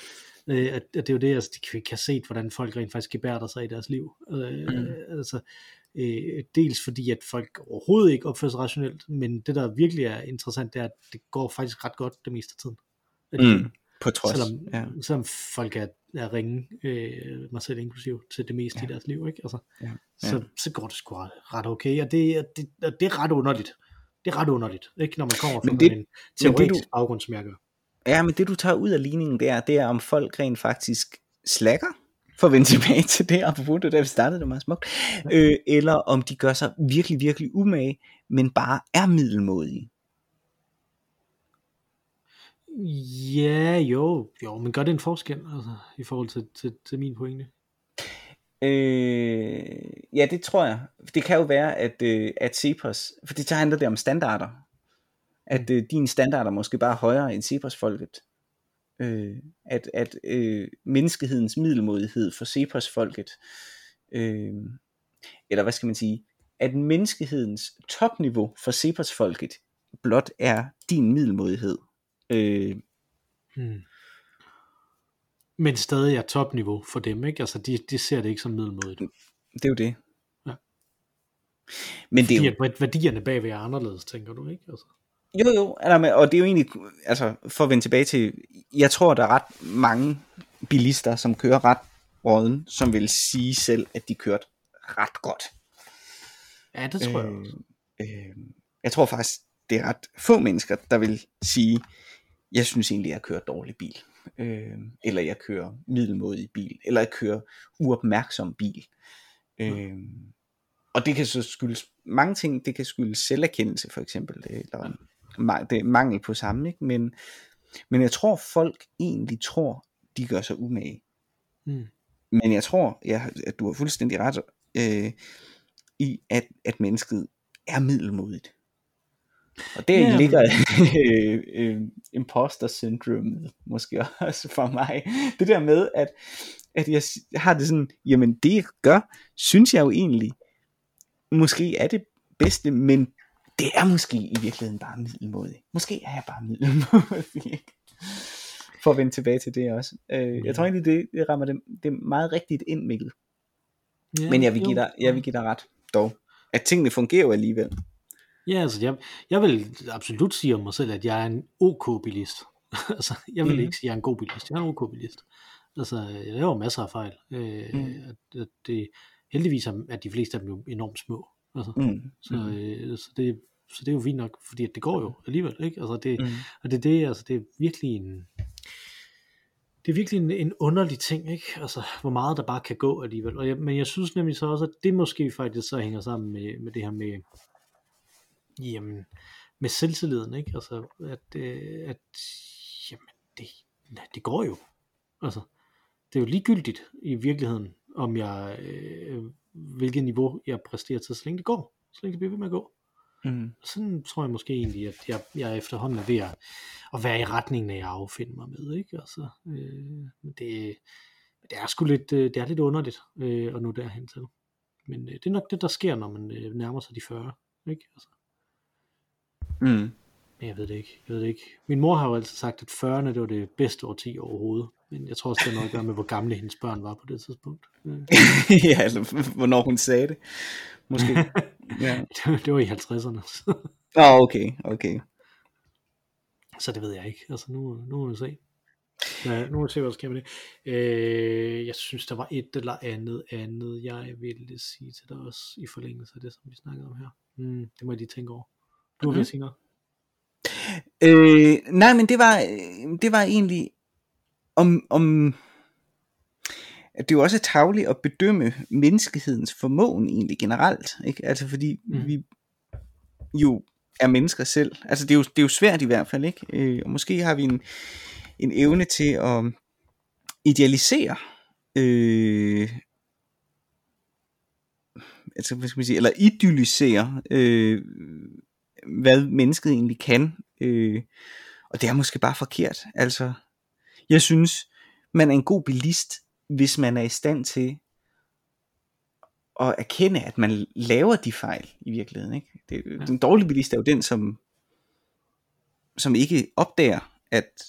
øh, at, at det er jo det, altså, de kan ikke have set, hvordan folk rent faktisk gebærder sig i deres liv. Øh, Mm. Altså, øh, dels fordi, at folk overhovedet ikke opfører sig rationelt, men det, der virkelig er interessant, det er, at det går faktisk ret godt det meste af tiden. Mm, på trods. selvom, ja. ja. selvom folk er, er ringe, øh, mig selv inklusiv, til det meste ja. Ja. i deres liv, ikke? Altså, Ja. Så, så går det sgu ret, okay, og det, og det, og det er ret underligt. Det er ret underligt, ikke? Når man kommer fra Men det- en det teoretisk du- baggrund, som jeg gør. Ja, men det du tager ud af ligningen der, det er om folk rent faktisk slækker, for at vende tilbage <laughs> til det, apropos det, da vi startede, det var meget smukt, øh, eller om de gør sig virkelig, virkelig umage, men bare er middelmodige. Ja, jo, jo, men gør det en forskel, altså, i forhold til, til, til min pointe? Øh, ja, det tror jeg. Det kan jo være, at, øh, at Cepos, for det handler det om standarder, at øh, dine standarder måske bare er højere end Cepos-folket. Øh, at at øh, menneskehedens middelmodighed for Cepos-folket, øh, eller hvad skal man sige, at menneskehedens topniveau for Cepos-folket blot er din middelmodighed. Øh, Hmm. Men stadig er topniveau for dem, ikke? Altså, de, de ser det ikke som middelmodigt. det er jo det. Ja. Men det er jo, Fordi at værdierne bagved er anderledes, tænker du, ikke? Altså. Jo, jo, og det er jo egentlig, altså for at vende tilbage til, jeg tror, der er ret mange bilister, som kører ret råden, som vil sige selv, at de kørte ret godt. Ja, det tror øh, jeg også. øh, jeg tror faktisk, det er ret få mennesker, der vil sige, jeg synes egentlig, jeg kører dårlig bil. Øh, eller jeg kører middelmodig bil, eller jeg kører uopmærksom bil. Øh, og det kan så skyldes mange ting, det kan skyldes selverkendelse for eksempel, eller det mangel på samme, ikke? Men, men jeg tror folk egentlig tror, de gør sig umage. Mm. Men jeg tror, ja, at du har fuldstændig ret øh, i, at, at mennesket er middelmodigt. Og det yeah. ligger <laughs> øh, øh, imposter syndrome måske også for mig. Det der med, at, at jeg har det sådan, jamen det jeg gør, synes jeg jo egentlig, måske er det bedste, men det er måske i virkeligheden bare middelmodigt. Måske er jeg bare middelmodig. ikke? <laughs> For at vende tilbage til det også. Øh, jeg tror egentlig, det, det rammer det, det meget rigtigt ind, Mikkel. Ja, Men jeg vil, give dig, jeg vil give dig ret, dog. At tingene fungerer jo alligevel. Ja, altså, jeg, jeg vil absolut sige om mig selv, at jeg er en OK bilist. <laughs> altså, jeg vil Mhm. ikke sige, at jeg er en god bilist. Jeg er en OK bilist. Altså, jeg laver masser af fejl. Øh, Mhm. at, at det, heldigvis er, at de fleste af dem jo enormt små. Altså, Mm. så, øh, så, det, så det er jo fint nok, fordi at det går jo alligevel, ikke? Altså det, Mm. og det er det, altså det er virkelig en, det er virkelig en, en underlig ting, ikke? Altså, hvor meget der bare kan gå alligevel. Og jeg, men jeg synes nemlig så også, at det måske faktisk så hænger sammen med, med det her med, jamen, med selvtilliden, ikke? Altså, at, øh, at jamen, det, det går jo. Altså, det er jo ligegyldigt i virkeligheden, om jeg, øh, hvilket niveau jeg præsterer til, så længe det går. Så længe det bliver ved med at gå. Mm. Sådan tror jeg måske egentlig, at jeg, jeg efterhånden er ved at, at være i retningen af at affinde mig med, ikke? Altså, øh, men det, det er sgu lidt, øh, det er lidt underligt øh, at nå derhen til. Men øh, det er nok det, der sker, når man øh, nærmer sig de 40, ikke? Altså, Mm. Jeg ved det ikke, jeg ved det ikke. Min mor har jo altid sagt, at 40'erne, det var det bedste årti overhovedet. Men jeg tror også, det har noget at gøre med, hvor gamle hendes børn var på det tidspunkt. <laughs> Øh, ja, eller hvornår hun sagde det. Måske. ja. <laughs> det var i 50'erne, så, Åh, oh, okay, okay. så det ved jeg ikke. Altså nu, nu må vi se. Ja, nu må vi se, hvad der sker med det. Øh, jeg synes, der var et eller andet andet, jeg ville sige til dig også, i forlængelse af det, som vi snakkede om her. Mm, det må jeg lige tænke over. Du vil Mhm. sige noget? Øh, nej, men det var, øh, det var egentlig om, om at det er jo også tavligt at bedømme menneskehedens formåen egentlig generelt, ikke? Altså fordi mm. vi jo er mennesker selv. Altså det er jo, det er jo svært i hvert fald, ikke? Øh, og måske har vi en, en evne til at idealisere øh, altså hvad skal man sige, eller idyllisere øh, hvad mennesket egentlig kan. Øh, og det er måske bare forkert. Altså, jeg synes, man er en god bilist, hvis man er i stand til at erkende, at man laver de fejl i virkeligheden. Ikke? Det, Ja. Den dårlige bilist er jo den, som, som ikke opdager, at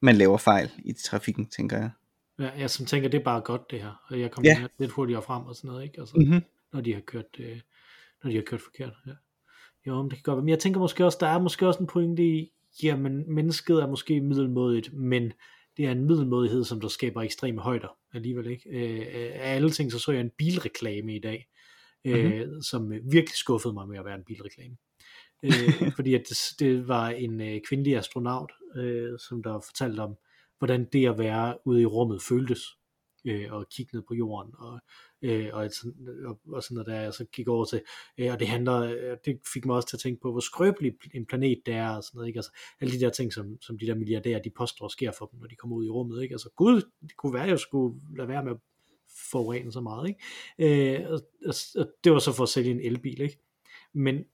man laver fejl i trafikken, tænker jeg. Ja, jeg som tænker, det er bare godt det her. Og jeg kommer ja. lidt hurtigere frem og sådan noget, ikke? Altså, Mm-hmm. når de har kørt, øh, når de har kørt forkert. Ja. Jo, men det kan godt være. Men jeg tænker måske også, der er måske også en pointe i, jamen mennesket er måske middelmådigt, men det er en middelmådighed, som der skaber ekstreme højder alligevel ikke. Øh, af alle ting, så så jeg en bilreklame i dag, øh, mm-hmm. som virkelig skuffede mig med at være en bilreklame. øh, <laughs> fordi at det, det var en øh, kvindelig astronaut, øh, som der fortalte om, hvordan det at være ude i rummet føltes, øh, og kigge ned på jorden, og, øh, og, et og, og sådan noget der, jeg så gik over til, øh, og det handler, øh, det fik mig også til at tænke på, hvor skrøbelig en planet det er, og sådan noget, ikke? Altså, alle de der ting, som, som de der milliardærer, de påstår sker for dem, når de kommer ud i rummet, ikke? Altså, gud, det kunne være, at jeg skulle lade være med at forurene så meget, ikke? Øh, og, og, og det var så for at sælge en elbil, ikke? Men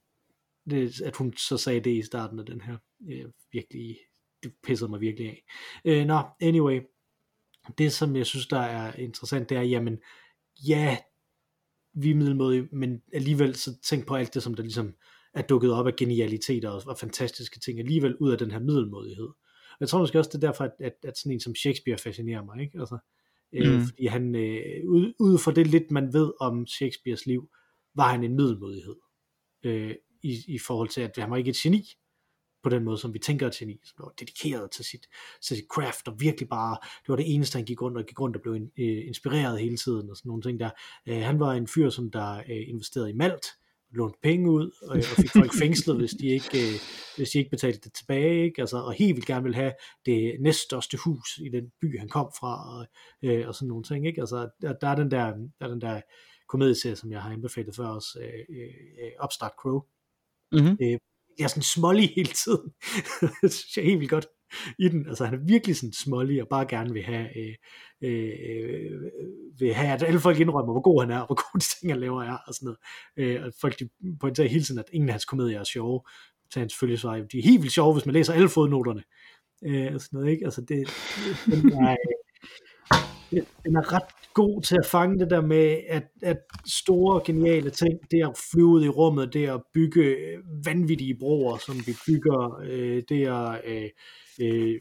det, at hun så sagde det i starten af den her, øh, virkelig, det pissede mig virkelig af. Øh, nå, anyway, det som jeg synes, der er interessant, det er, jamen, ja, vi er middelmådige, men alligevel så tænk på alt det, som der ligesom er dukket op af genialiteter og, og fantastiske ting, alligevel ud af den her middelmådighed. Og jeg tror måske også, det er derfor, at, at, at sådan en som Shakespeare fascinerer mig, ikke? Altså, øh, Mm. fordi han, øh, ud, ud fra det lidt, man ved om Shakespeares liv, var han en middelmådighed, øh, i, i forhold til, at han var ikke et geni, på den måde, som vi tænker et geni, som var dedikeret til sit, til sit craft, og virkelig bare, det var det eneste, han gik rundt og gik rundt og blev in, øh, inspireret hele tiden, og sådan nogle ting der. Øh, han var en fyr, som der øh, investerede i malt, lånte penge ud, og, og fik folk <laughs> fængslet, hvis de ikke, øh, hvis de ikke betalte det tilbage, ikke? Altså, og helt vildt gerne ville have det næststørste hus i den by, han kom fra, og, øh, og sådan nogle ting, ikke? Altså, der, der er den der, der er den der komedieserie, som jeg har anbefalet før også, øh, øh, Upstart Crow, Mm-hmm jeg er sådan smålig <laughs> hele tiden. det synes jeg er helt vildt godt i den. Altså han er virkelig sådan smålig og bare gerne vil have, øh, øh, øh vil have, at alle folk indrømmer, hvor god han er, og hvor <laughs> gode de ting, han laver er, og sådan noget. Øh, og folk de pointerer hele tiden, at ingen af hans komedier er sjove. Så han selvfølgelig svarer, de er helt vildt sjove, hvis man læser alle fodnoterne. Øh, og sådan noget, ikke? Altså det, den der, øh, den er ret god til at fange det der med, at, at store, geniale ting, det at flyve ud i rummet, det at bygge øh, vanvittige broer, som vi bygger, øh, det er øh, øh,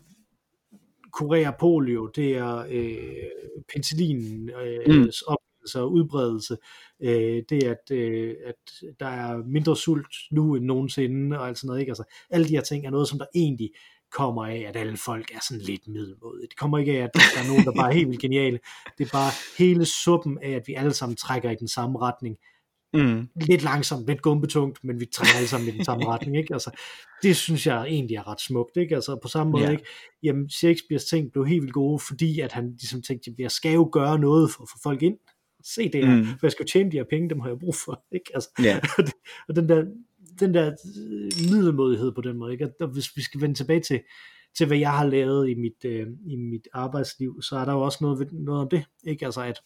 kurere polio, det er øh, penicillin, øh, Mm. opdagelse og udbredelse, øh, det at, øh, at der er mindre sult nu end nogensinde, og alt sådan noget, ikke? Altså, alle de her ting er noget, som der egentlig kommer af, at alle folk er sådan lidt middelmådige. Det kommer ikke af, at der er nogen, der bare er helt vildt geniale. Det er bare hele suppen af, at vi alle sammen trækker i den samme retning. Mm. lidt langsomt, lidt gumbetungt, men vi trænger alle sammen i den samme <laughs> retning, ikke? Altså, det synes jeg egentlig er ret smukt, ikke? Altså, på samme måde, Ja. ikke? Jamen, Shakespeares ting blev helt vildt gode, fordi at han ligesom tænkte, at jeg skal jo gøre noget for at få folk ind. Se det her, Mm. for jeg skal jo tjene de her penge, dem har jeg brug for, <laughs> ikke? Altså, Ja. <laughs> og den der, den der øh, middelmodighed på den måde, ikke? Og hvis vi skal vende tilbage til, til hvad jeg har lavet i mit, øh, i mit arbejdsliv, så er der jo også noget, noget om det, ikke? Altså, at,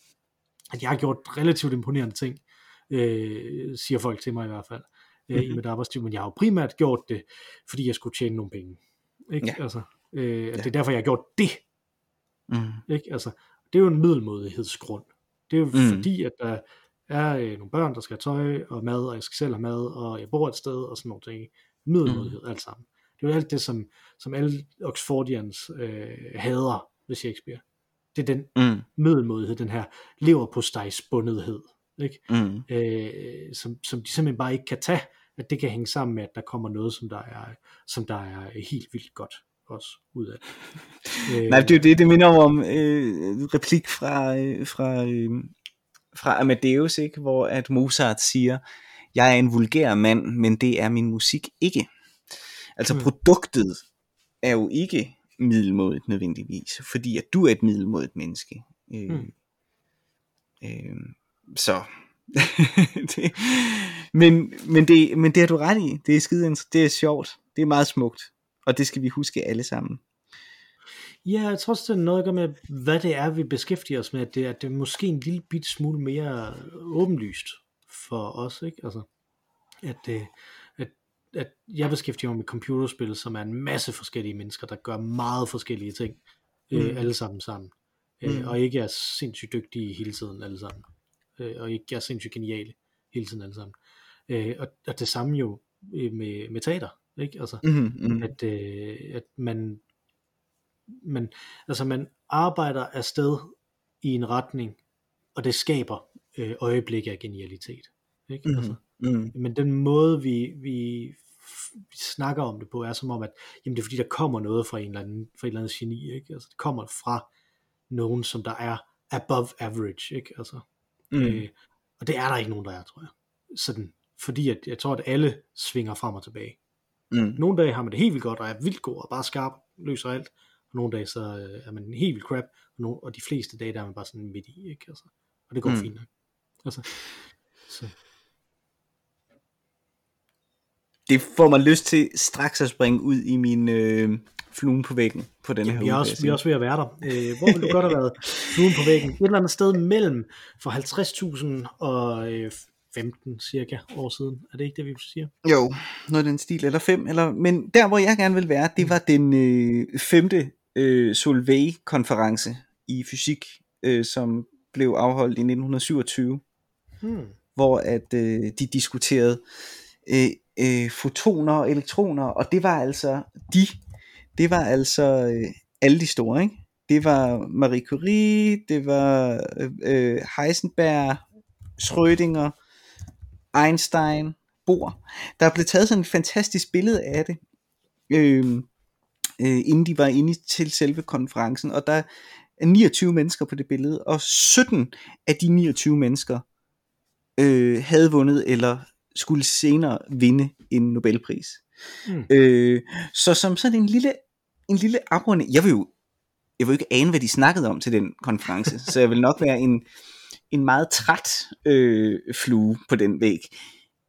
at jeg har gjort relativt imponerende ting, øh, siger folk til mig i hvert fald, øh, i Mhm. mit arbejdsliv, men jeg har jo primært gjort det, fordi jeg skulle tjene nogle penge, ikke? Ja. Altså, øh, at Ja. det er derfor, jeg har gjort det, Mm. ikke? Altså, det er jo en middelmodighedsgrund. Det er jo Mm. mm. fordi, at der er øh, nogle børn, der skal have tøj og mad, og jeg skal selv have mad, og jeg bor et sted, og sådan nogle ting. Middelmodighed, mm. alt sammen. Det er jo alt det, som, som alle Oxfordians øh, hader ved Shakespeare. Det er den Mm. middelmodighed, den her lever på bundethed, ikke? Mm. Øh, som, som de simpelthen bare ikke kan tage, at det kan hænge sammen med, at der kommer noget, som der er, som der er helt vildt godt også ud af. det. <laughs> Nej, det er jo det, det minder om øh, replik fra, øh, fra, øh, fra Amadeus, ikke? hvor at Mozart siger, jeg er en vulgær mand, men det er min musik ikke. Altså Mm. produktet er jo ikke middelmådigt nødvendigvis, fordi at du er et middelmådigt menneske. Øh, Mm. øh, så <laughs> det, men, men, det, men det har du ret i. Det er skide, det er sjovt. Det er meget smukt. Og det skal vi huske alle sammen. Ja, jeg tror også, det er noget at gøre med, hvad det er, vi beskæftiger os med, at det, at det er måske en lille bit smule mere åbenlyst for os, ikke? Altså, at, det, at, at jeg beskæftiger mig med computerspil, som er en masse forskellige mennesker, der gør meget forskellige ting, mm. Mm. øh, alle sammen sammen, øh, Mm. og ikke er sindssygt dygtige hele tiden alle sammen, øh, og ikke er sindssygt geniale hele tiden alle sammen. Øh, og, og det samme jo øh, med, med teater, ikke? Altså, Mm, mm, at, øh, at man, man, altså man arbejder afsted i en retning, og det skaber øh, øjeblikke af genialitet. Ikke? mm, Altså, mm, men den måde, vi, vi, vi snakker om det på, er som om, at jamen, det er fordi, der kommer noget fra en eller anden, fra et eller andet geni. Ikke? Altså, det kommer fra nogen, som der er above average. Ikke? Altså, mm. øh, og det er der ikke nogen, der er, tror jeg. Sådan, fordi at, jeg tror, at alle svinger frem og tilbage. Mm. Nogle dage har man det helt vildt godt, og er vildt god, og bare skarp, løser alt. Og nogle dage, så øh, er man helt vildt crap, og, nogle, og de fleste dage, der er man bare sådan midt i, ikke? Altså, og det går Mm. mm. fint nok. Altså, så. Det får mig lyst til straks at springe ud i min øh, fluen på væggen på den her Jamen, vi, er uge, også, vi er også ved at være der. Øh, hvor ville du godt have været fluen på væggen? Et eller andet sted mellem for 50.000 og øh, 15 cirka år siden. Er det ikke det, vi siger? sige. Jo, noget den stil, eller fem, eller, men der hvor jeg gerne vil være, det var den øh, femte øh, Solvay-konference i fysik, øh, som blev afholdt i 1927. Hmm. hvor at øh, de diskuterede øh, øh, fotoner og elektroner, og det var altså de, det var altså øh, alle de store, ikke? Det var Marie Curie, det var øh, øh, Heisenberg, Schrödinger, Einstein, Bohr. Der blev taget sådan et fantastisk billede af det, øh, øh, inden de var inde til selve konferencen, og der er 29 mennesker på det billede, og 17 af de 29 mennesker øh, havde vundet eller skulle senere vinde en Nobelpris. Mm. Øh, så som sådan en lille, en lille afrunding, jeg vil jo jeg vil ikke ane, hvad de snakkede om til den konference, <laughs> så jeg vil nok være en, en meget træt øh, flue på den væg.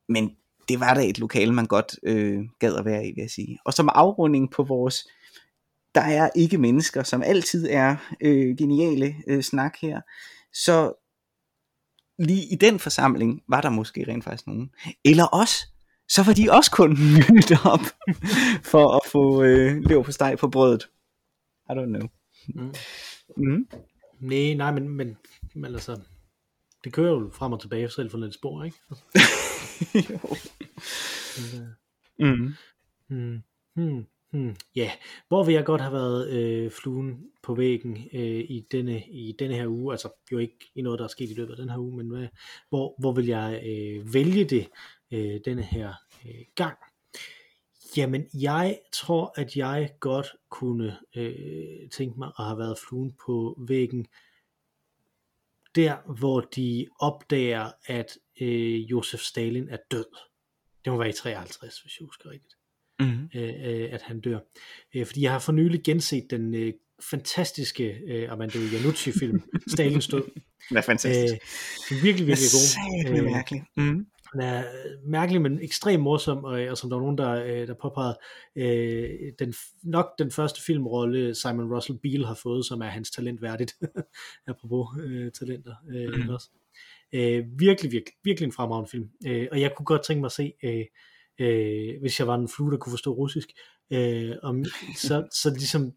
Men det var da et lokale, man godt øh, gad at være i, vil jeg sige. Og som afrunding på vores, der er ikke mennesker, som altid er øh, geniale øh, snak her, så lige i den forsamling var der måske rent faktisk nogen. Eller også, så var de også kun <laughs> mødt op for at få øh, lever på steg på brødet. I don't know. Mm. Mm. Nej, nej, men, men, men altså, det kører jo frem og tilbage selv for lidt spor, ikke? <laughs> Jo. men, øh, Mm. Hmm. Hmm. Hmm. Ja, hvor vil jeg godt have været øh, fluen på væggen øh, i, denne, i denne her uge, altså jo ikke i noget, der er sket i løbet af den her uge, men hvad, hvor, hvor vil jeg øh, vælge det øh, denne her øh, gang? Jamen, jeg tror, at jeg godt kunne øh, tænke mig at have været fluen på væggen der, hvor de opdager, at øh, Josef Stalin er død. Det må være i 53, hvis jeg husker rigtigt, Mm-hmm. øh, øh, at han dør. Øh, fordi jeg har for nylig genset den øh, fantastiske øh, Armando Iannucci-film, <laughs> Stalins død. Det er fantastisk. Øh, virkelig, virkelig god. Øh, mærkeligt. Mm. Den er mærkelig, men ekstremt morsom, og, og som der var nogen, der, øh, der påpegede, øh, den, nok den første filmrolle, Simon Russell Beale har fået, som er hans talent værdigt, <laughs> apropos øh, talenter. Øh, Mhm. også. Øh, virkelig, virkelig, virkelig en fremragende film. Øh, og jeg kunne godt tænke mig at se, øh, øh, hvis jeg var en flue, der kunne forstå russisk, øh, om, så, så ligesom,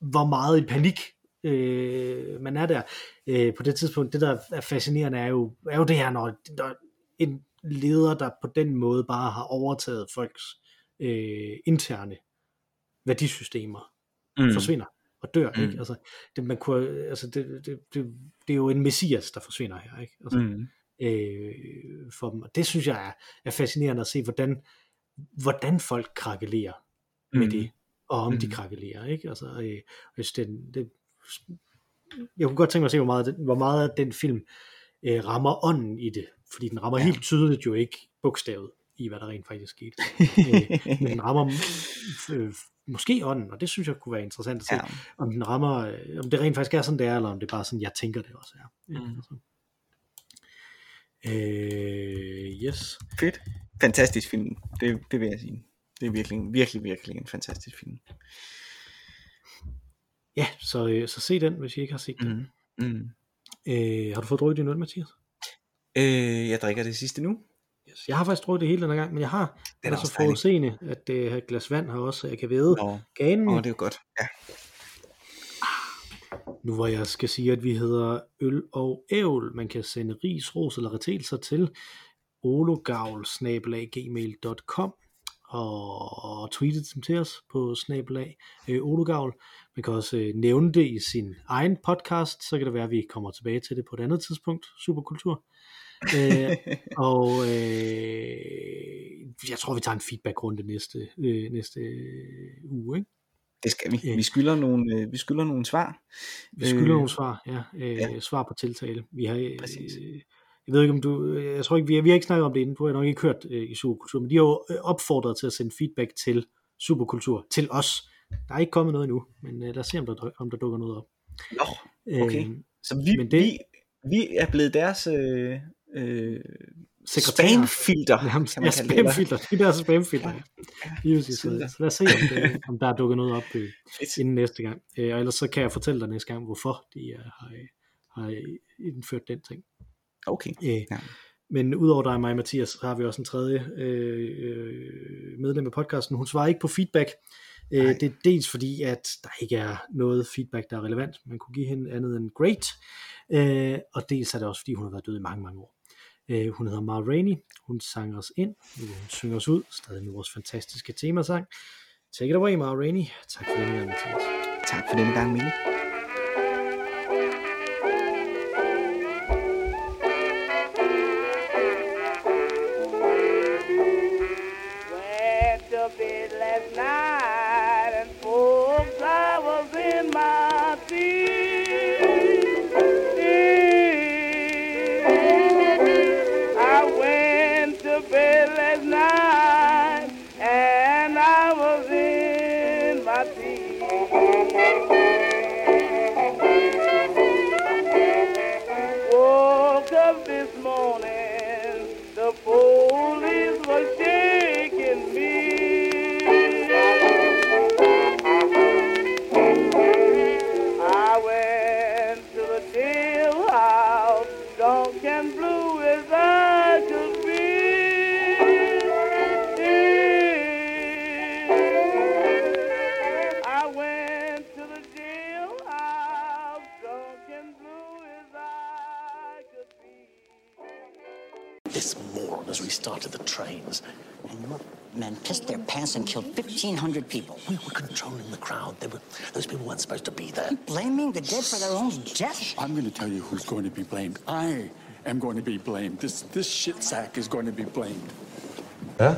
hvor meget i panik øh, man er der. Øh, på det tidspunkt, det der er fascinerende, er jo, er jo det her, når, når en leder, der på den måde bare har overtaget folks øh, interne værdisystemer, Mm. mm. forsvinder og dør. Mm. Ikke? Altså, det, man kunne, altså det, det, det, det er jo en messias, der forsvinder her. Ikke? Altså, Mm. Øh, for dem. Og det synes jeg er, er fascinerende at se, hvordan, hvordan folk krakelerer med Mm. det, og om mm. de krakelerer. Ikke? Altså, øh, hvis det, det, jeg kunne godt tænke mig at se, hvor meget, den- hvor meget den film øh, rammer ånden i det, fordi den rammer Ja. helt tydeligt jo ikke bogstavet i, hvad der rent faktisk skete. <laughs> øh, men den rammer øh, måske ånden, og det synes jeg kunne være interessant at se, Ja. om den rammer, øh, om det rent faktisk er sådan, det er, eller om det er bare sådan, jeg tænker det også er. Mm. altså. Øh, yes. Fedt. Fantastisk film. Det, det vil jeg sige. Det er virkelig, virkelig, virkelig en fantastisk film. Ja, så, øh, så se den, hvis I ikke har set den. Mm. Mm. Øh, har du fået drukket din øl, Mathias? Øh, jeg drikker det sidste nu. Yes. Jeg har faktisk drukket det hele den her gang, men jeg har Det det er da så forudseende, at øh, et glas vand har også, så jeg kan væde Nå, ganen. åh, det er jo godt. Ja. Nu hvor jeg skal sige, at vi hedder Øl og Ævl. Man kan sende ris, ros eller retelser til ologavl-gmail.com og tweete dem til os på snabelag øh, ologavl. Man kan også øh, nævne det i sin egen podcast, så kan det være, at vi kommer tilbage til det på et andet tidspunkt. Superkultur. øh, <laughs> og øh, jeg tror, vi tager en feedback-runde næste, øh, næste øh, uge. Ikke? Det skal vi. Vi skylder nogle, øh, vi skylder nogle svar. Vi skylder Øh, nogle svar, ja, øh, ja. Svar på tiltale. Vi har, Præcis. øh, jeg ved ikke om du, jeg tror ikke, vi har, vi har ikke snakket om det inden, du har nok ikke hørt øh, i Superkultur, men de har jo opfordret til at sende feedback til Superkultur, til os. Der er ikke kommet noget endnu, men øh, lad os se, om der, om der dukker noget op. Nå, okay. Øh, Så vi, Men det- vi, vi er blevet deres øh, øh, sekretærer. spamfilter, Jamen, kan ja, man det. spamfilter. Det er deres spamfilter. Ja. Præcis. Så, lad os se, om, det, om der er dukket noget op øh, inden næste gang. Øh, og ellers så kan jeg fortælle dig næste gang, hvorfor de øh, har, har indført den ting. Okay. Øh, Ja. ja. Men udover dig og mig, Mathias, så har vi også en tredje øh, øh, medlem af podcasten. Hun svarer ikke på feedback. Øh, det er dels fordi, at der ikke er noget feedback, der er relevant. Man kunne give hende andet end great. Øh, og dels er det også, fordi hun har været død i mange, mange år. Øh, hun hedder Mar Rainey. Hun sang os ind. Nu hun synger os ud. Stadig med vores fantastiske temasang. Take it away, Mar Rainey. Tak for denne gang, Mathias. Tak for denne gang, Mille. People. We were controlling the crowd. They were, those people weren't supposed to be there. Blaming the dead for their own death? I'm going to tell you who's going to be blamed. I am going to be blamed. This this shit sack is going to be blamed. Huh?